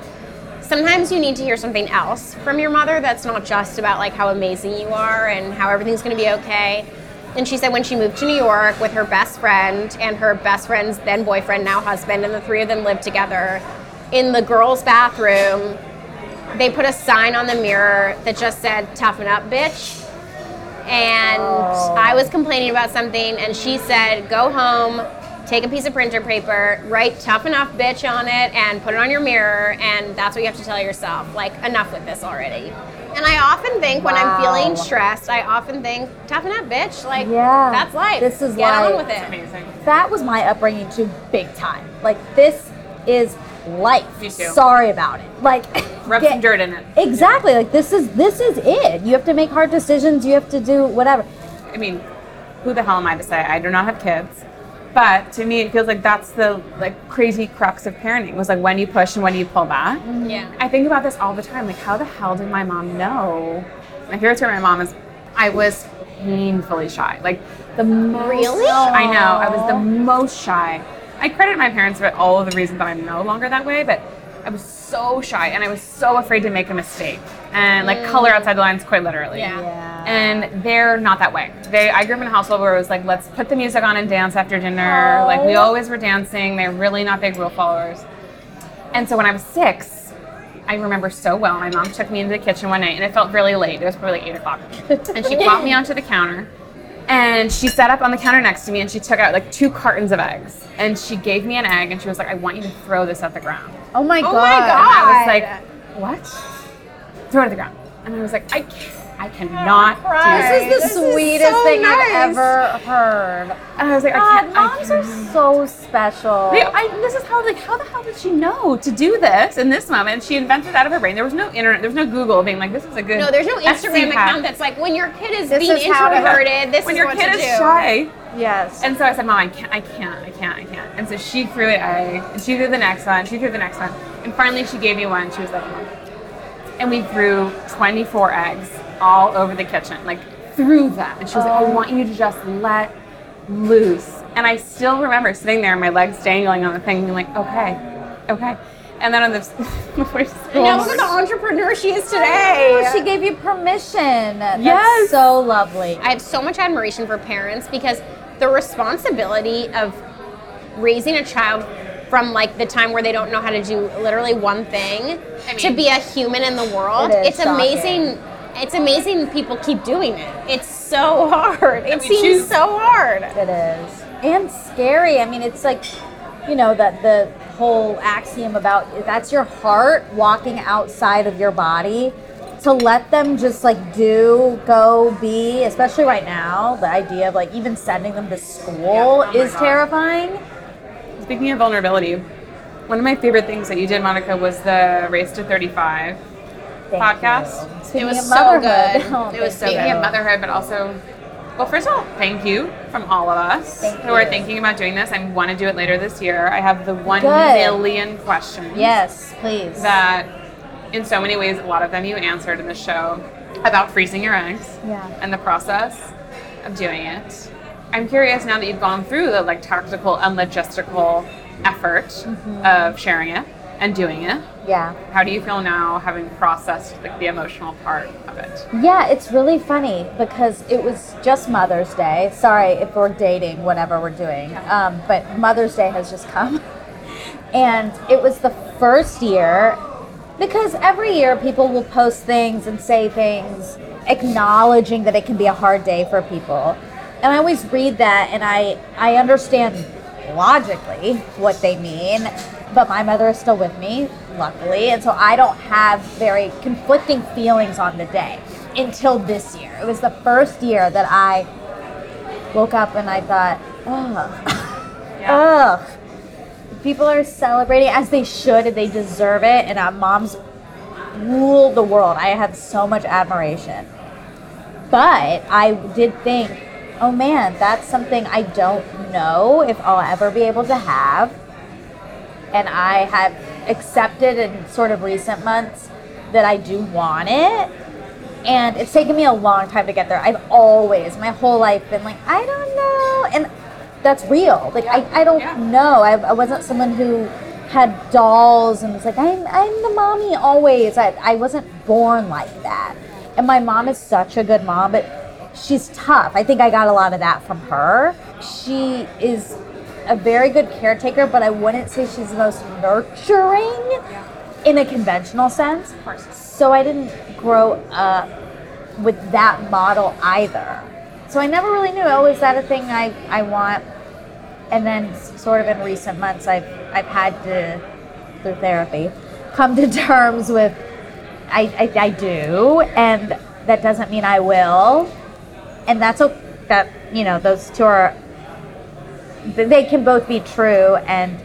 sometimes you need to hear something else from your mother that's not just about like how amazing you are and how everything's going to be okay. And she said when she moved to New York with her best friend and her best friend's then boyfriend, now husband, and the three of them lived together in the girls' bathroom, they put a sign on the mirror that just said, toughen up, bitch. And I was complaining about something, and she said, go home, take a piece of printer paper, write tough enough bitch on it, and put it on your mirror, and that's what you have to tell yourself. Like, enough with this already. And I often think when I'm feeling stressed, I often think, toughen up, bitch. Like, Yeah. that's life. This is Get on life. with it. That was my upbringing too, big time. Like this is life. Me too. Sorry about it. Like [LAUGHS] Rub get- some dirt in it. Exactly. Like this is this is it. You have to make hard decisions. You have to do whatever. I mean, who the hell am I to say? I do not have kids. But to me, it feels like that's the like crazy crux of parenting was like when you push and when you pull back. Mm-hmm. Yeah. I think about this all the time. Like, how the hell did my mom know? My favorite story of my mom is I was painfully shy. Like the most. Really? I know. I was the most shy. I credit my parents for all of the reasons that I'm no longer that way, but I was so shy and I was so afraid to make a mistake and like mm. color outside the lines quite literally. Yeah. Yeah. And they're not that way. They I grew up in a household where it was like, let's put the music on and dance after dinner. Like we always were dancing. They're really not big rule followers. And so when I was six, I remember so well. My mom took me into the kitchen one night, and it felt really late. It was probably like eight o'clock, [LAUGHS] and she brought me onto the counter, and she sat up on the counter next to me, and she took out like two cartons of eggs, and she gave me an egg, and she was like, "I want you to throw this at the ground." Oh my Oh god. Oh my And I was like, "What?" Throw it at the ground, and I was like, "I can't." I cannot do This is the sweetest so thing nice. I've ever heard. And I was like, I God, can't. I moms are can't. so special. They- I, this is how like how the hell did she know to do this in this moment? She invented it out of her brain. There was no internet. There was no Google being like this is a good. No, there's no Instagram account that's like when your kid is being introverted, This being is how to- introverted. This when is your what kid to is do. shy. yes. And so I said, Mom, I can't, I can't, I can't, I can't. And so she threw it egg, and she threw the next one, she threw the next one, and finally she gave me one. She was like, Mom. And we threw 24 eggs all over the kitchen, like through them. And she was like, I want you to just let loose. And I still remember sitting there, my legs dangling on the thing, and being like, okay, okay. And then on the [LAUGHS] before school, Now look at the entrepreneur she is today. Oh, she gave you permission. That's Yes. so lovely. I have so much admiration for parents because the responsibility of raising a child from like the time where they don't know how to do literally one thing to mean- be a human in the world. It is it's amazing. It's amazing people keep doing it. It's so hard. It we seems choose- so hard. It is. And scary. I mean, it's like, you know, that the whole axiom about that's your heart walking outside of your body. To let them just like do, go, be, especially right now, the idea of like even sending them to school Yeah, oh is God. terrifying. Speaking of vulnerability, one of my favorite things that you did, Monica, was the Race to 35 Thank podcast. you. Speaking It was of so good. [LAUGHS] Oh, It was so you. Speaking of motherhood, but also, well, first of all, thank you from all of us Thank who are thinking about doing this. I want to do it later this year. I have the one Good. million questions. Yes, please. That, in so many ways, a lot of them you answered in the show about freezing your eggs. Yeah. And the process of doing it. I'm curious now that you've gone through the like tactical and logistical effort Mm-hmm. of sharing it and doing it. yeah. How do you feel now, having processed like the emotional part of it? Yeah, it's really funny because it was just Mother's Day. Sorry if we're dating, whatever we're doing. Um, but Mother's Day has just come. [LAUGHS] And it was the first year because every year people will post things and say things acknowledging that it can be a hard day for people. And I always read that and I, I understand logically what they mean, but my mother is still with me, luckily, and so I don't have very conflicting feelings on the day until this year. It was the first year that I woke up and I thought, ugh, ugh. People are celebrating as they should and they deserve it, and our moms rule the world. I have so much admiration. But I did think, oh man, that's something I don't know if I'll ever be able to have. And I have accepted in sort of recent months that I do want it. And it's taken me a long time to get there. I've always, my whole life, been like, I don't know. And that's real. Like, I, I don't Yeah. know. I, I wasn't someone who had dolls and was like, I'm, I'm the mommy always. I, I wasn't born like that. And my mom is such a good mom, but she's tough. I think I got a lot of that from her. She is a very good caretaker, but I wouldn't say she's the most nurturing in a conventional sense. Of course. So I didn't grow up with that model either. So I never really knew, oh, is that a thing I, I want? And then sort of in recent months, I've, I've had to, through therapy, come to [LAUGHS] terms with, I, I, I do, and that doesn't mean I will. And that's o- that, you know, those two are, they can both be true and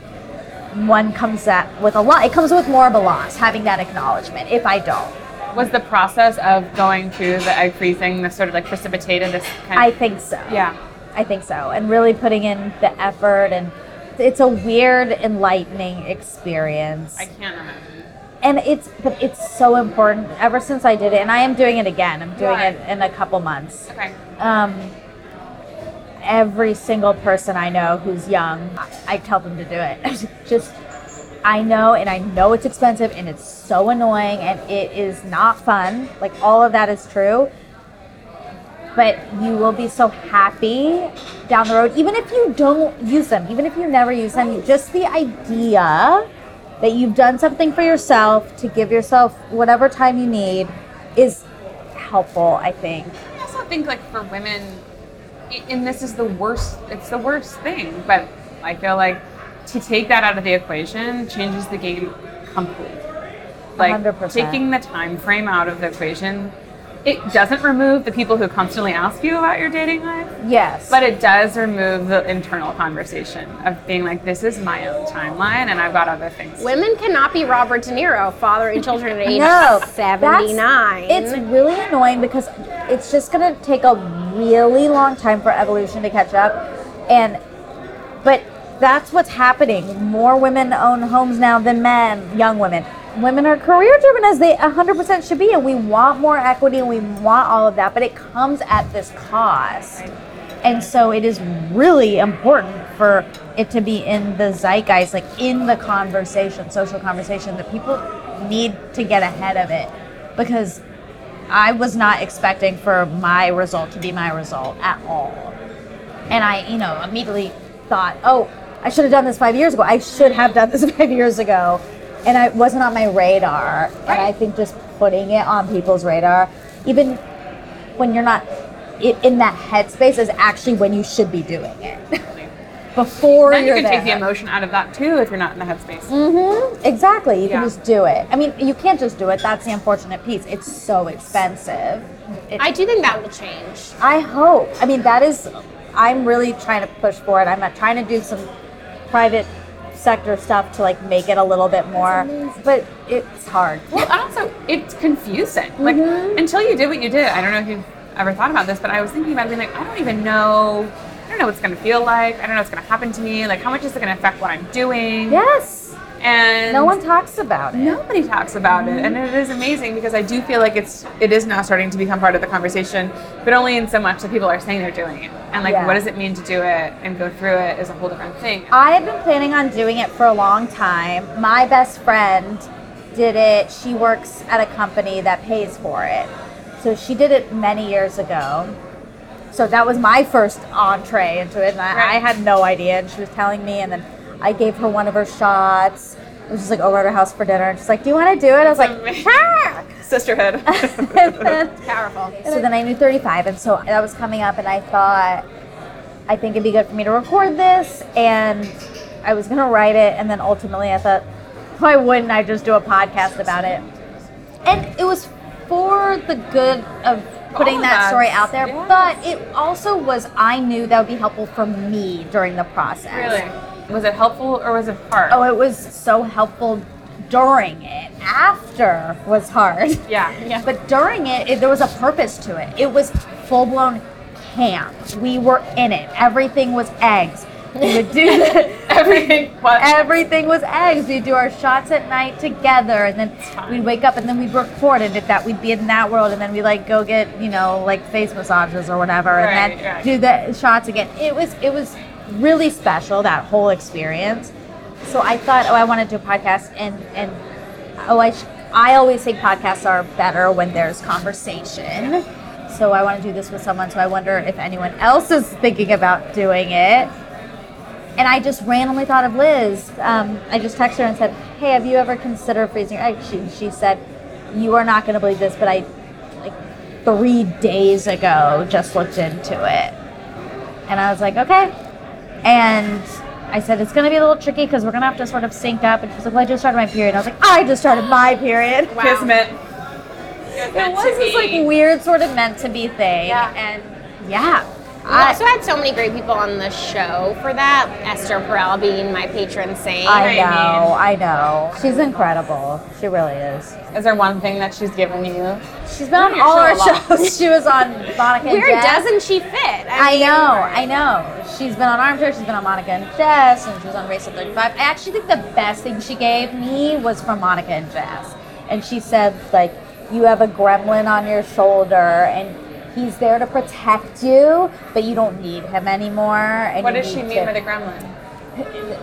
one comes at with a lot it comes with more of a loss having that acknowledgement if i don't Was the process of going through the egg freezing that sort of like precipitated this kind of i think so Yeah. i think so and really putting in the effort and it's a weird enlightening experience I can't imagine. and it's but it's so important ever since i did it and i am doing it again i'm doing Right. it in a couple months Okay. um, every single person I know who's young, I, tell them to do it. [LAUGHS] Just, I know, and I know it's expensive, and it's so annoying, and it is not fun. Like all of that is true. But you will be so happy down the road, even if you don't use them, even if you never use them. Just the idea that you've done something for yourself to give yourself whatever time you need is helpful, I think. I also think like for women, and this is the worst. It's the worst thing. But I feel like to take that out of the equation changes the game completely. Like 100%. taking the time frame out of the equation, it doesn't remove the people who constantly ask you about your dating life. Yes. But it does remove the internal conversation of being like, this is my own timeline and I've got other things. Women cannot be Robert De Niro, fathering children at [LAUGHS] age No, 79. It's really annoying because it's just going to take a really long time for evolution to catch up. And, but that's what's happening. More women own homes now than men, young women. Women are career driven as they 100% should be and we want more equity and we want all of that but it comes at this cost. And so it is really important for it to be in the zeitgeist like in the conversation social conversation that people need to get ahead of it. Because i was not expecting for my result to be my result at all. And i you know immediately thought oh i should have done this five years ago. I should have done this [LAUGHS] five years ago and I wasn't on my radar. And I think just putting it on people's radar, even when you're not in that headspace, is actually when you should be doing it. [LAUGHS] Before Then you you're can take the emotion out of that too if you're not in the headspace. Mm-hmm. Exactly. You can just do it. I mean, you can't just do it. That's the unfortunate piece. It's so expensive. It- I do think that will change. I hope. I mean, that is. I'm really trying to push for it. I'm not trying to do some private sector stuff to like make it a little bit more, but it's hard. Well, also it's confusing. Like mm-hmm. until you did what you did, I don't know if you've ever thought about this, but I was thinking about being like, I don't even know. I don't know what's going to feel like. I don't know what's going to happen to me. Like, how much is it going to affect what I'm doing? Yes. And No one talks about it. Nobody talks about it, and it is amazing because I do feel like it's it is now starting to become part of the conversation, but only in so much that people are saying they're doing it, and like Yeah. what does it mean to do it and go through it is a whole different thing. I have been planning on doing it for a long time. My best friend did it. She works at a company that pays for it. So she did it many years ago. So that was my first entree into it, and I, I had no idea. And she was telling me, and then I gave her one of her shots. It was just like over at her house for dinner, and she's like, "Do you want to do it?" I was like. "Sure." Sisterhood. Then- [LAUGHS] Powerful. so then I knew 35, and so that was coming up, and I thought, I think it'd be good for me to record this, and I was gonna write it, and then ultimately I thought, why wouldn't I just do a podcast about it? And it was for the good of putting that us, story out there, yes. but it also was, I knew that would be helpful for me during the process. really, was it helpful or was it hard? Oh, it was so helpful during it. After was hard. yeah, yeah. [LAUGHS] But during it, it, there was a purpose to it. It was full blown camp. We were in it. Everything was eggs. We would do [LAUGHS] Everything. What? [LAUGHS] everything was eggs. We'd do our shots at night together, and then we'd wake up, and then we'd record. And if that, we'd be in that world, and then we like go get you know like face massages or whatever, and then Right, right. do the shots again. It was it was really special that whole experience. So I thought, oh, I want to do a podcast, and and oh, I sh- I always think podcasts are better when there's conversation. So I want to do this with someone. So I wonder if anyone else is thinking about doing it. And I just randomly thought of Liz. Um, I just texted her and said, "Hey, have you ever considered freezing your eggs?" She, she said, "You are not going to believe this, but I, like, three days ago, just looked into it." And I was like, "Okay." And I said, "It's going to be a little tricky because we're going to have to sort of sync up." And she's like, "Well, I just started my period." I was like, "I just started my period." Kismet. It was this like weird sort of meant to be thing, Yeah. and yeah, We also had so many great people on the show for that. Esther Perel being my patron saint. I I know, I know. She's incredible. She really is. Is there one thing that she's given you? She's been on all show our shows. She was on Monica and Where Jess. doesn't she fit? I mean, know, I know. She's been on Armchair, she's been on Monica and Jess, and she was on Race of 35. I actually think the best thing she gave me was from Monica and Jess. And she said, like, you have a gremlin on your shoulder, and he's there to protect you, but you don't need him anymore. And What does she mean to- by the gremlin?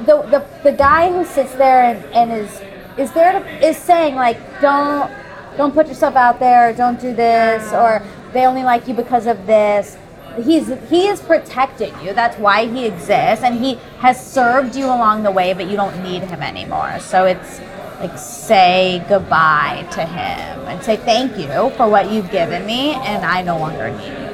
the, the the guy who sits there and, and is is there is saying like don't don't put yourself out there don't do this or they only like you because of this? He's he is protecting you. That's why he exists and he has served you along the way but you don't need him anymore. So it's like say goodbye to him and say thank you for what you've given me and i no longer need you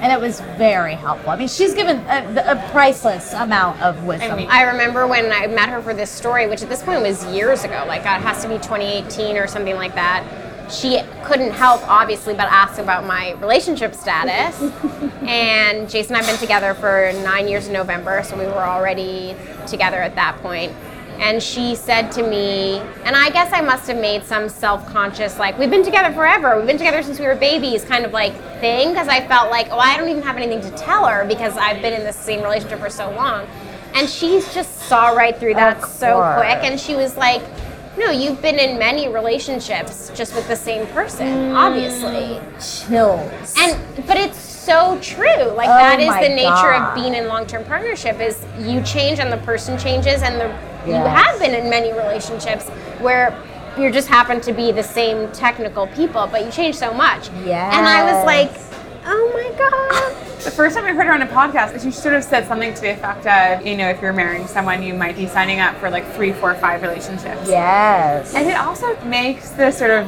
and it was very helpful i mean she's given a, a priceless amount of wisdom mean- I remember when I met her for this story, which at this point was years ago, like uh, it has to be 2018 or something like that. She couldn't help, obviously, but ask about my relationship status. [LAUGHS] and Jason and I have been together for nine years in November, so we were already together at that point. And she said to me, and I guess I must have made some self conscious, like, we've been together forever, we've been together since we were babies kind of like thing, because I felt like, oh, I don't even have anything to tell her because I've been in this same relationship for so long. And she just saw right through that so quick, and she was like, No, you've been in many relationships just with the same person, mm. obviously. Chills. And but it's so true. Like Oh that is the nature God. of being in long-term partnership is you change and the person changes and the you have been in many relationships where you just happen to be the same technical people, but you change so much. Yeah. And I was like, oh my god. [LAUGHS] The first time I heard her on a podcast, is she sort of said something to the effect of, you know, if you're marrying someone, you might be signing up for like three, four, five relationships. yes. And it also makes the sort of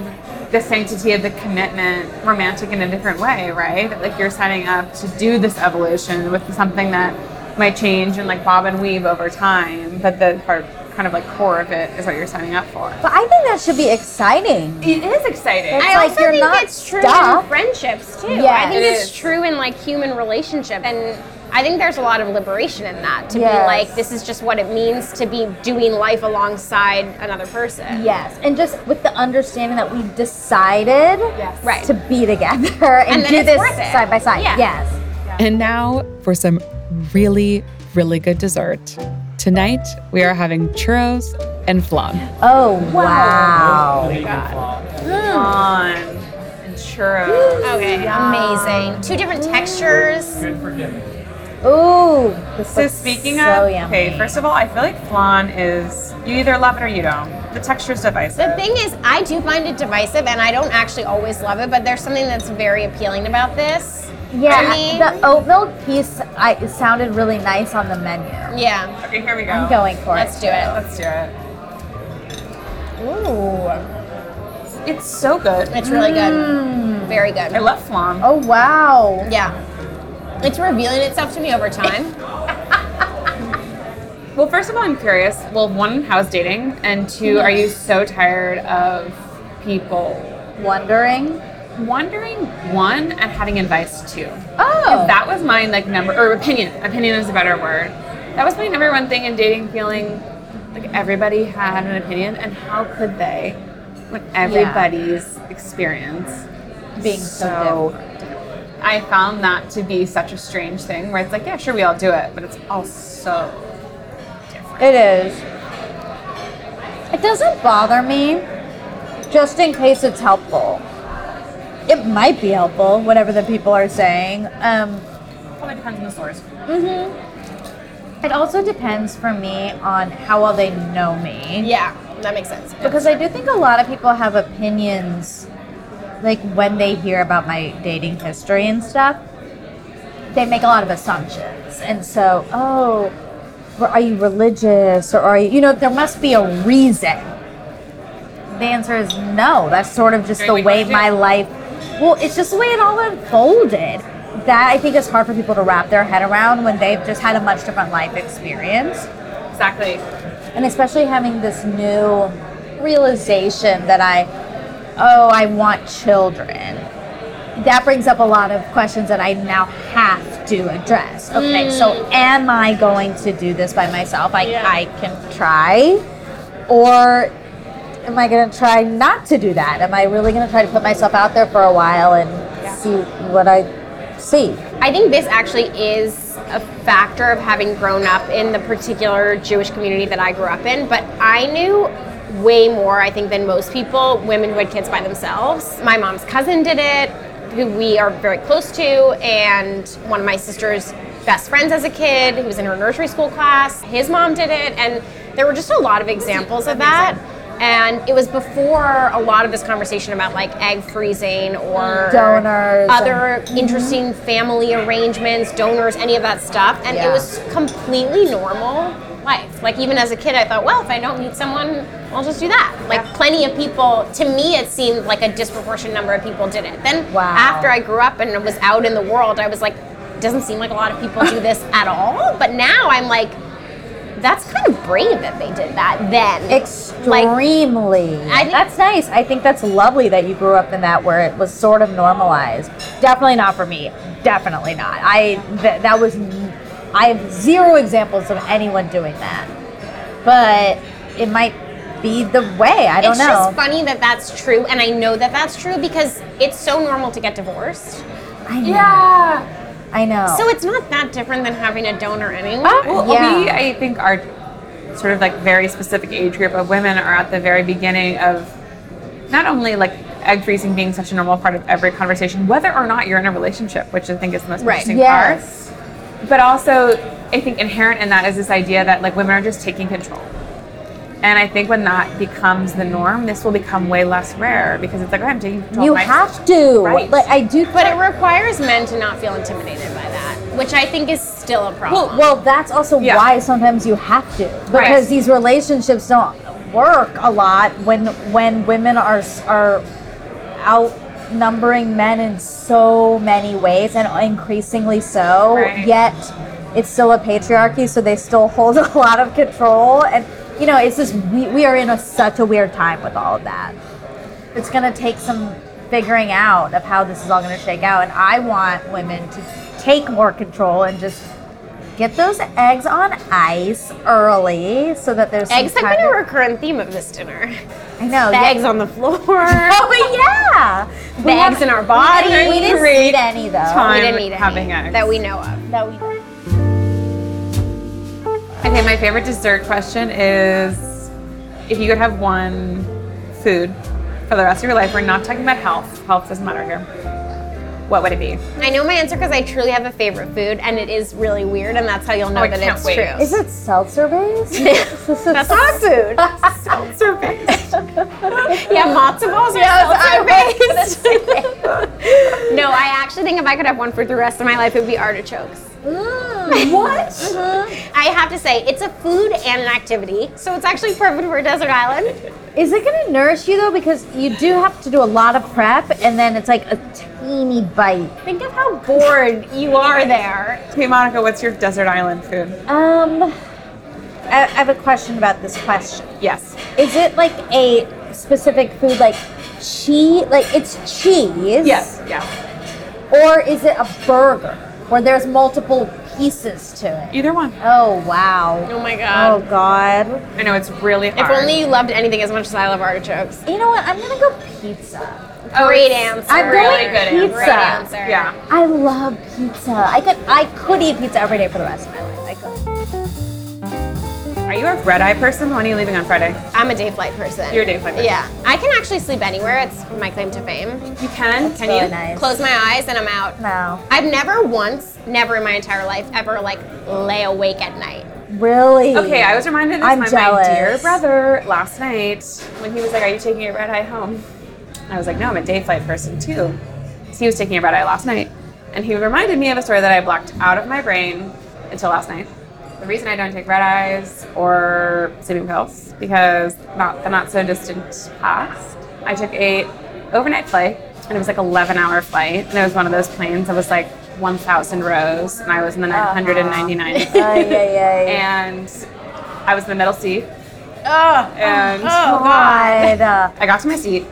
the sanctity of the commitment romantic in a different way, right? That like you're signing up to do this evolution with something that might change and like bob and weave over time, but the heart kind of like core of it is what you're signing up for. but I think that should be exciting. It is exciting. It's I like also you're think not it's true stuck. in friendships too. I think It it's is. true in like human relationship and I think there's a lot of liberation in that to Yes. be like this is just what it means to be doing life alongside another person. Yes, and just with the understanding that we decided Yes. Right. to be together and, And do this side by side. Yeah. Yes. And now for some really, really good dessert. Tonight, we are having churros and flan. Oh wow. Lady flaw. Flan and churros. Okay, amazing. Two different textures. Good for dinner. Ooh. This So speaking so of, yummy. okay, first of all, I feel like flan is you either love it or you don't. The texture's divisive. The thing is, I do find it divisive, and I don't actually always love it. But there's something that's very appealing about this. Yeah, to me. the oat milk piece I, it sounded really nice on the menu. Yeah, Okay, here we go. I'm going for it. let's do it. Let's do it. Ooh, It's so good. it's really good. Mm. Very good. I love flan. Oh wow. Yeah, it's revealing itself to me over time. [LAUGHS] [LAUGHS] Well, first of all, I'm curious. Well, one, how's dating? And two, mm-hmm. are you so tired of people Wondering. Wondering, one, and having advice, two? Oh. That was my like number or opinion. Opinion is a better word. That was my number one thing in dating, feeling like everybody had an opinion, and how could they when everybody's experience Being so different. I found that to be such a strange thing where it's like, yeah, sure, we all do it, but it's all so different. It is. It doesn't bother me, just in case it's helpful. It might be helpful, whatever the people are saying. Um, Probably depends on the source. it also depends for me on how well they know me. Yeah, that makes sense. Because I do think a lot of people have opinions, like when they hear about my dating history and stuff, they make a lot of assumptions. And so, oh, are you religious or are you, you know, there must be a reason. The answer is no. That's sort of just Very the way logic. my life, well, it's just the way it all unfolded. That I think is hard for people to wrap their head around when they've just had a much different life experience Exactly. and especially having this new realization that I, oh, I want children. That brings up a lot of questions that I now have to address. Okay, so mm. am I going to do this by myself? I, I can try, or am I going to try not to do that? Am I really going to try to put myself out there for a while and see what I see? I think this actually is a factor of having grown up in the particular Jewish community that I grew up in, but I knew way more, I think, than most people, women who had kids by themselves. My mom's cousin did it, who we are very close to, and one of my sister's best friends as a kid, who was in her nursery school class, his mom did it, and there were just a lot of examples of that. And it was before a lot of this conversation about like egg freezing or Donors other interesting family arrangements, donors, any of that stuff. And it was completely normal life. Like even as a kid, I thought, well, if I don't meet someone, I'll just do that. Like plenty of people. To me, it seemed like a disproportionate number of people did it. Then Wow. after I grew up and was out in the world, I was like, doesn't seem like a lot of people do this at all. But now I'm like, that's kind of brave that they did that then. Like, Extremely. I think- that's nice. I think that's lovely that you grew up in that where it was sort of normalized. Definitely not for me. Definitely not. I th- that was I have zero examples of anyone doing that. But it might be the way. I don't it's know. It's just funny that that's true, and I know that that's true because it's so normal to get divorced. I know. Yeah. I know. So it's not that different than having a donor anyway. Uh, well, Yeah. we, I think, are sort of like very specific age group of women are at the very beginning of not only like egg freezing being such a normal part of every conversation, whether or not you're in a relationship, which I think is the most Right. interesting Yes. part. But also, I think inherent in that is this idea that like women are just taking control. And I think when that becomes the norm, this will become way less rare because it's like, oh, I'm taking control. You of my have to. Right. Like I do. But it requires men to not feel intimidated by that, which I think is still a problem. Well, well, that's also Yeah. why sometimes you have to because Right. these relationships don't work a lot when when women are s- are outnumbering men in so many ways and increasingly so. Right. Yet it's still a patriarchy, so they still hold [LAUGHS] a lot of control. And you know, it's just we, we are in a, such a weird time with all of that. It's gonna take some figuring out of how this is all gonna shake out. And I want women to take more control and just get those eggs on ice early so that there's some eggs have kind been a of- recurrent theme of this dinner. I know The yeah. eggs on the floor. [LAUGHS] Oh yeah, The eggs in our body. We didn't Great eat any though. time. we didn't eat any having eggs. that we know of. That we Okay, my favorite dessert question is if you could have one food for the rest of your life, we're not talking about health, health doesn't matter here. What would it be? I know my answer because I truly have a favorite food, and it is really weird, and that's how you'll oh, know Oh, I that can't it's wait. true. is it seltzer based? [LAUGHS] That's not food. Seltzer [LAUGHS] based. yeah, matzo balls are seltzer based. [LAUGHS] no, I actually think if I could have one for the rest of my life, it would be artichokes. What? I have to say, it's a food and an activity, so it's actually perfect for a desert island. Is it going to nourish you though? Because you do have to do a lot of prep, and then it's like a teeny bite. Think of how bored you are there. Hey, Monica, what's your desert island food? Um, I, I have a question about this question. Yes. Is it like a specific food, like cheese? Like it's cheese? Yes. Yeah. Or is it a burger where there's multiple pieces to it? Either one. Oh wow. Oh my god. Oh god. god. I know it's really If hard. only you loved anything as much as I love artichokes. You know what? I'm gonna go pizza. Oh, Great it's answer. I'm really going good pizza. Great answer. Yeah. I love pizza. I could I could eat pizza every day for the rest of my life. I could. Are you a red eye person? When are you leaving on Friday? I'm a day flight person. You're a day flight person. Yeah. I can actually sleep anywhere. It's my claim to fame. You can? can really you? nice. Close my eyes and I'm out. No. I've never once, never in my entire life, ever like lay awake at night. Really? Okay, I was reminded of this I'm by jealous. my dear brother last night when he was like, Are you taking your red eye home? I was like, No, I'm a day flight person too. So he was taking a red eye last night. And he reminded me of a story that I blocked out of my brain until last night. The reason I don't take red eyes or sleeping pills, because not the not so distant past, I took a overnight flight and it was like 11 hour flight. And it was one of those planes that was like 1,000 rows and I was in the 999th. [LAUGHS] Ay, ay, ay. and I was in the middle seat. Oh, And God. Uh, I got to my seat.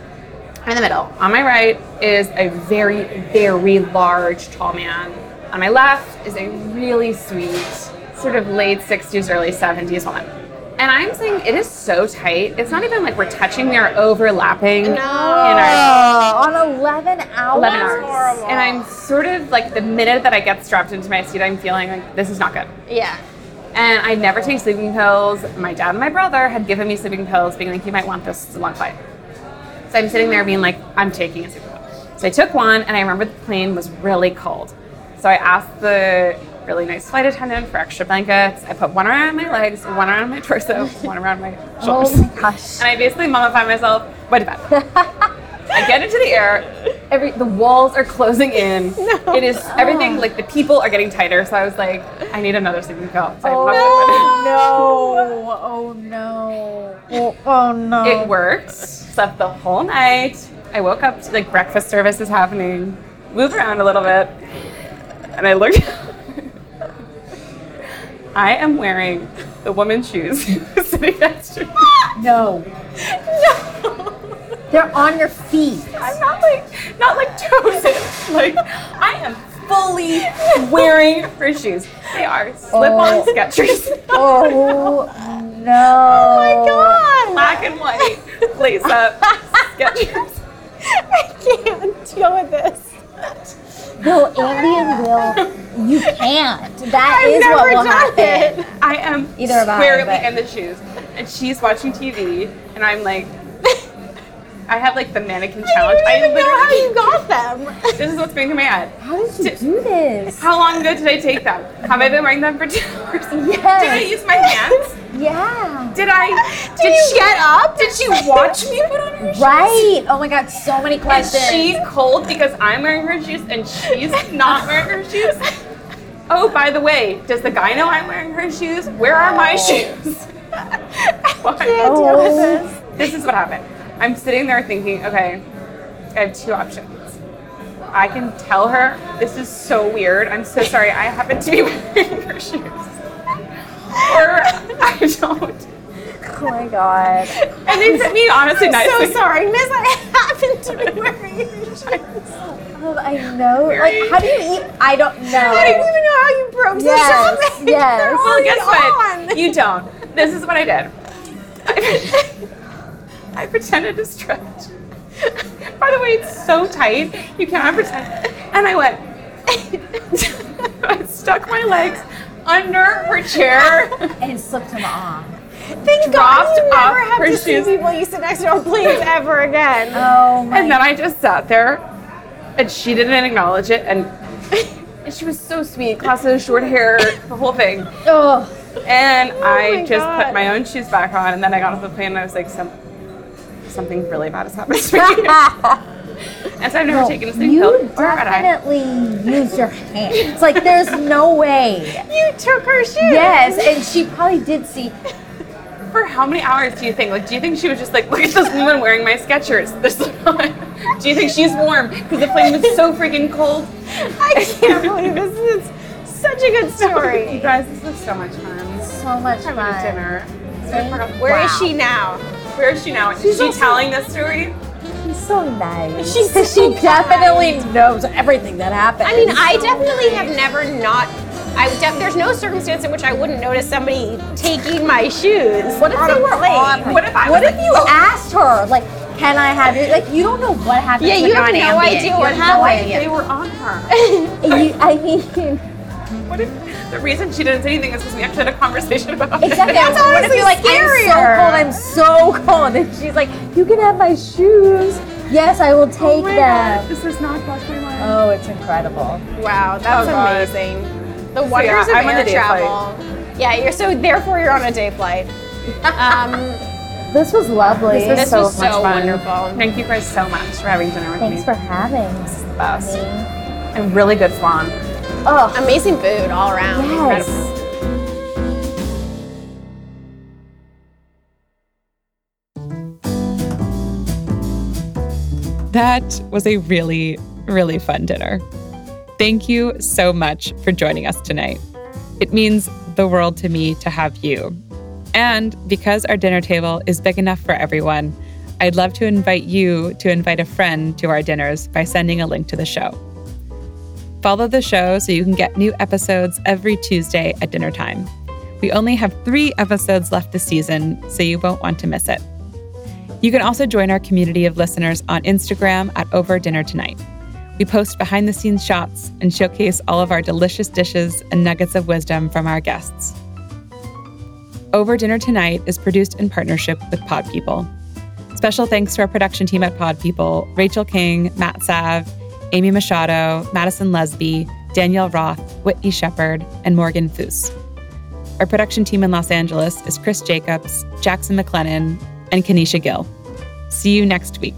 I'm in the middle. On my right is a very, very large, tall man. On my left is a really sweet, sort of late 60s, early 70s one. And I'm saying it is so tight. It's not even like we're touching, we are overlapping in our on 11 hours? 11 hours. And I'm sort of like the minute that I get strapped into my seat, I'm feeling like this is not good. yeah. And I never take sleeping pills. My dad and my brother had given me sleeping pills, being like, you might want this. It's a long flight. So I'm sitting there being like, I'm taking a sleeping pill. So I took one, and I remember the plane was really cold. So I asked the really nice flight attendant for extra blankets. I put one around my legs, one around my torso, [LAUGHS] one around my oh shoulders. Oh my [LAUGHS] gosh. And I basically mummified myself, went to bed. I get into the air. Every the walls are closing in. [LAUGHS] It is everything oh. like the people are getting tighter. So I was like, I need another sleeping pill. So I Oh popped no! Oh no! Oh, oh no! it. It worked. Slept the whole night. I woke up to like breakfast service is happening. Moved around a little bit, and I looked. I am wearing the woman's shoes [LAUGHS] sitting next to me. [LAUGHS] No. They're on your feet. I'm not like not like toes in. Like I am fully wearing her shoes. They are slip-on Oh. Skechers. [LAUGHS] Oh no! Oh my god! Black and white lace up Skechers. I can't deal with this. No, alien Will, you can't. That I've is never what will done happen. it. I am Either squarely in the shoes, and she's watching TV, and I'm like, [LAUGHS] I have like the mannequin challenge. I even know how you got them. this is what's going through my head. How did you do this? How long ago did I take them? Have I been wearing them for two [LAUGHS] hours? Yes. Did I use my hands? Yeah. Did I? [LAUGHS] Did you she get up? Did she [LAUGHS] watch me put on her shoes? Right. Oh my God, so many questions. Is questions. she cold because I'm wearing her shoes and she's not wearing her shoes? Oh, by the way, does the guy know I'm wearing her shoes? Where are my oh. shoes? [LAUGHS] What? Oh. This is what happened. I'm sitting there thinking, okay, I have two options. I can tell her this is so weird. I'm so sorry. I happen to be wearing her shoes. Or I don't. Oh my God. And they sent me honestly I'm nice. so sorry, Miss. I happen to be wearing your shoes. Oh, I know. Like, how do you eat? I don't know. I didn't even know how you broke the Yes, shopping. yes. Well, guess what? on. You don't. This is what I did. I, [LAUGHS] I pretended to stretch. By the way, it's so tight. You cannot pretend. And I went. [LAUGHS] I stuck my legs under her chair. And slipped him off. Thank dropped God you never off have her to see people you sit next to on planes [LAUGHS] ever again. Oh my And then I just sat there, and she didn't acknowledge it. And, [LAUGHS] and she was so sweet. Glasses, short hair, the whole thing. Oh. And I just God. put my own shoes back on, and then I got off the plane, and I was like, Some, something really bad has happened to me. [LAUGHS] and so I've never No, taken a sleep you pill or red definitely used your hands. Like, there's no way. You took her shoes. Yes, and she probably did see. For how many hours do you think? Like, do you think she was just like, look at this woman wearing my Skechers? This time? [LAUGHS] do you think she's warm because the plane was so freaking cold? [LAUGHS] I can't believe this is such a good [LAUGHS] story. You guys, this was so much fun. So much Having fun. dinner. Where is Wow. she now? Where is she now? Is she also- telling this story? She's so nice. She's so she definitely knows everything that happened. I mean, I definitely have never not. I def- there's no circumstance in which I wouldn't notice somebody taking my shoes. What if on they a were plane. on? What if I What was if like, you oh. asked her, like, can I have your? Like, you don't know what happened. Yeah, you her have on no Ambien. idea what happened. They were on her. [LAUGHS] You- I mean, What if the reason she didn't say anything is because we actually had a conversation about it? exactly. That's what if honestly you're like, scarier. I'm so cold, I'm so cold, and she's like, you can have my shoes. Yes, I will take Oh my God, them. this is not crossed my mind. Oh, it's incredible. Wow, that's Oh, God. amazing. The wonders yeah, of I'm air a day travel. Yeah, you're so therefore you're on a day flight. Um, [LAUGHS] This was lovely. This was This so was much so fun. wonderful. Thank you guys so much for having dinner with Thanks me. Thanks for having us the best. me. And really good swan. Oh, amazing food all around. yes. Incredible. That was a really, really fun dinner. Thank you so much for joining us tonight. It means the world to me to have you. And because our dinner table is big enough for everyone, I'd love to invite you to invite a friend to our dinners by sending a link to the show. Follow the show so you can get new episodes every Tuesday at dinner time. We only have three episodes left this season, so you won't want to miss it. You can also join our community of listeners on Instagram at Over Dinner Tonight. We post behind the scenes shots and showcase all of our delicious dishes and nuggets of wisdom from our guests. Over Dinner Tonight is produced in partnership with Pod People. Special thanks to our production team at Pod People Rachel King, Matt Sav, Amy Machado, Madison Lesby, Danielle Roth, Whitney Shepard, and Morgan Foose. Our production team in Los Angeles is Chris Jacobs, Jackson McLennan, and Kanisha Gill. See you next week.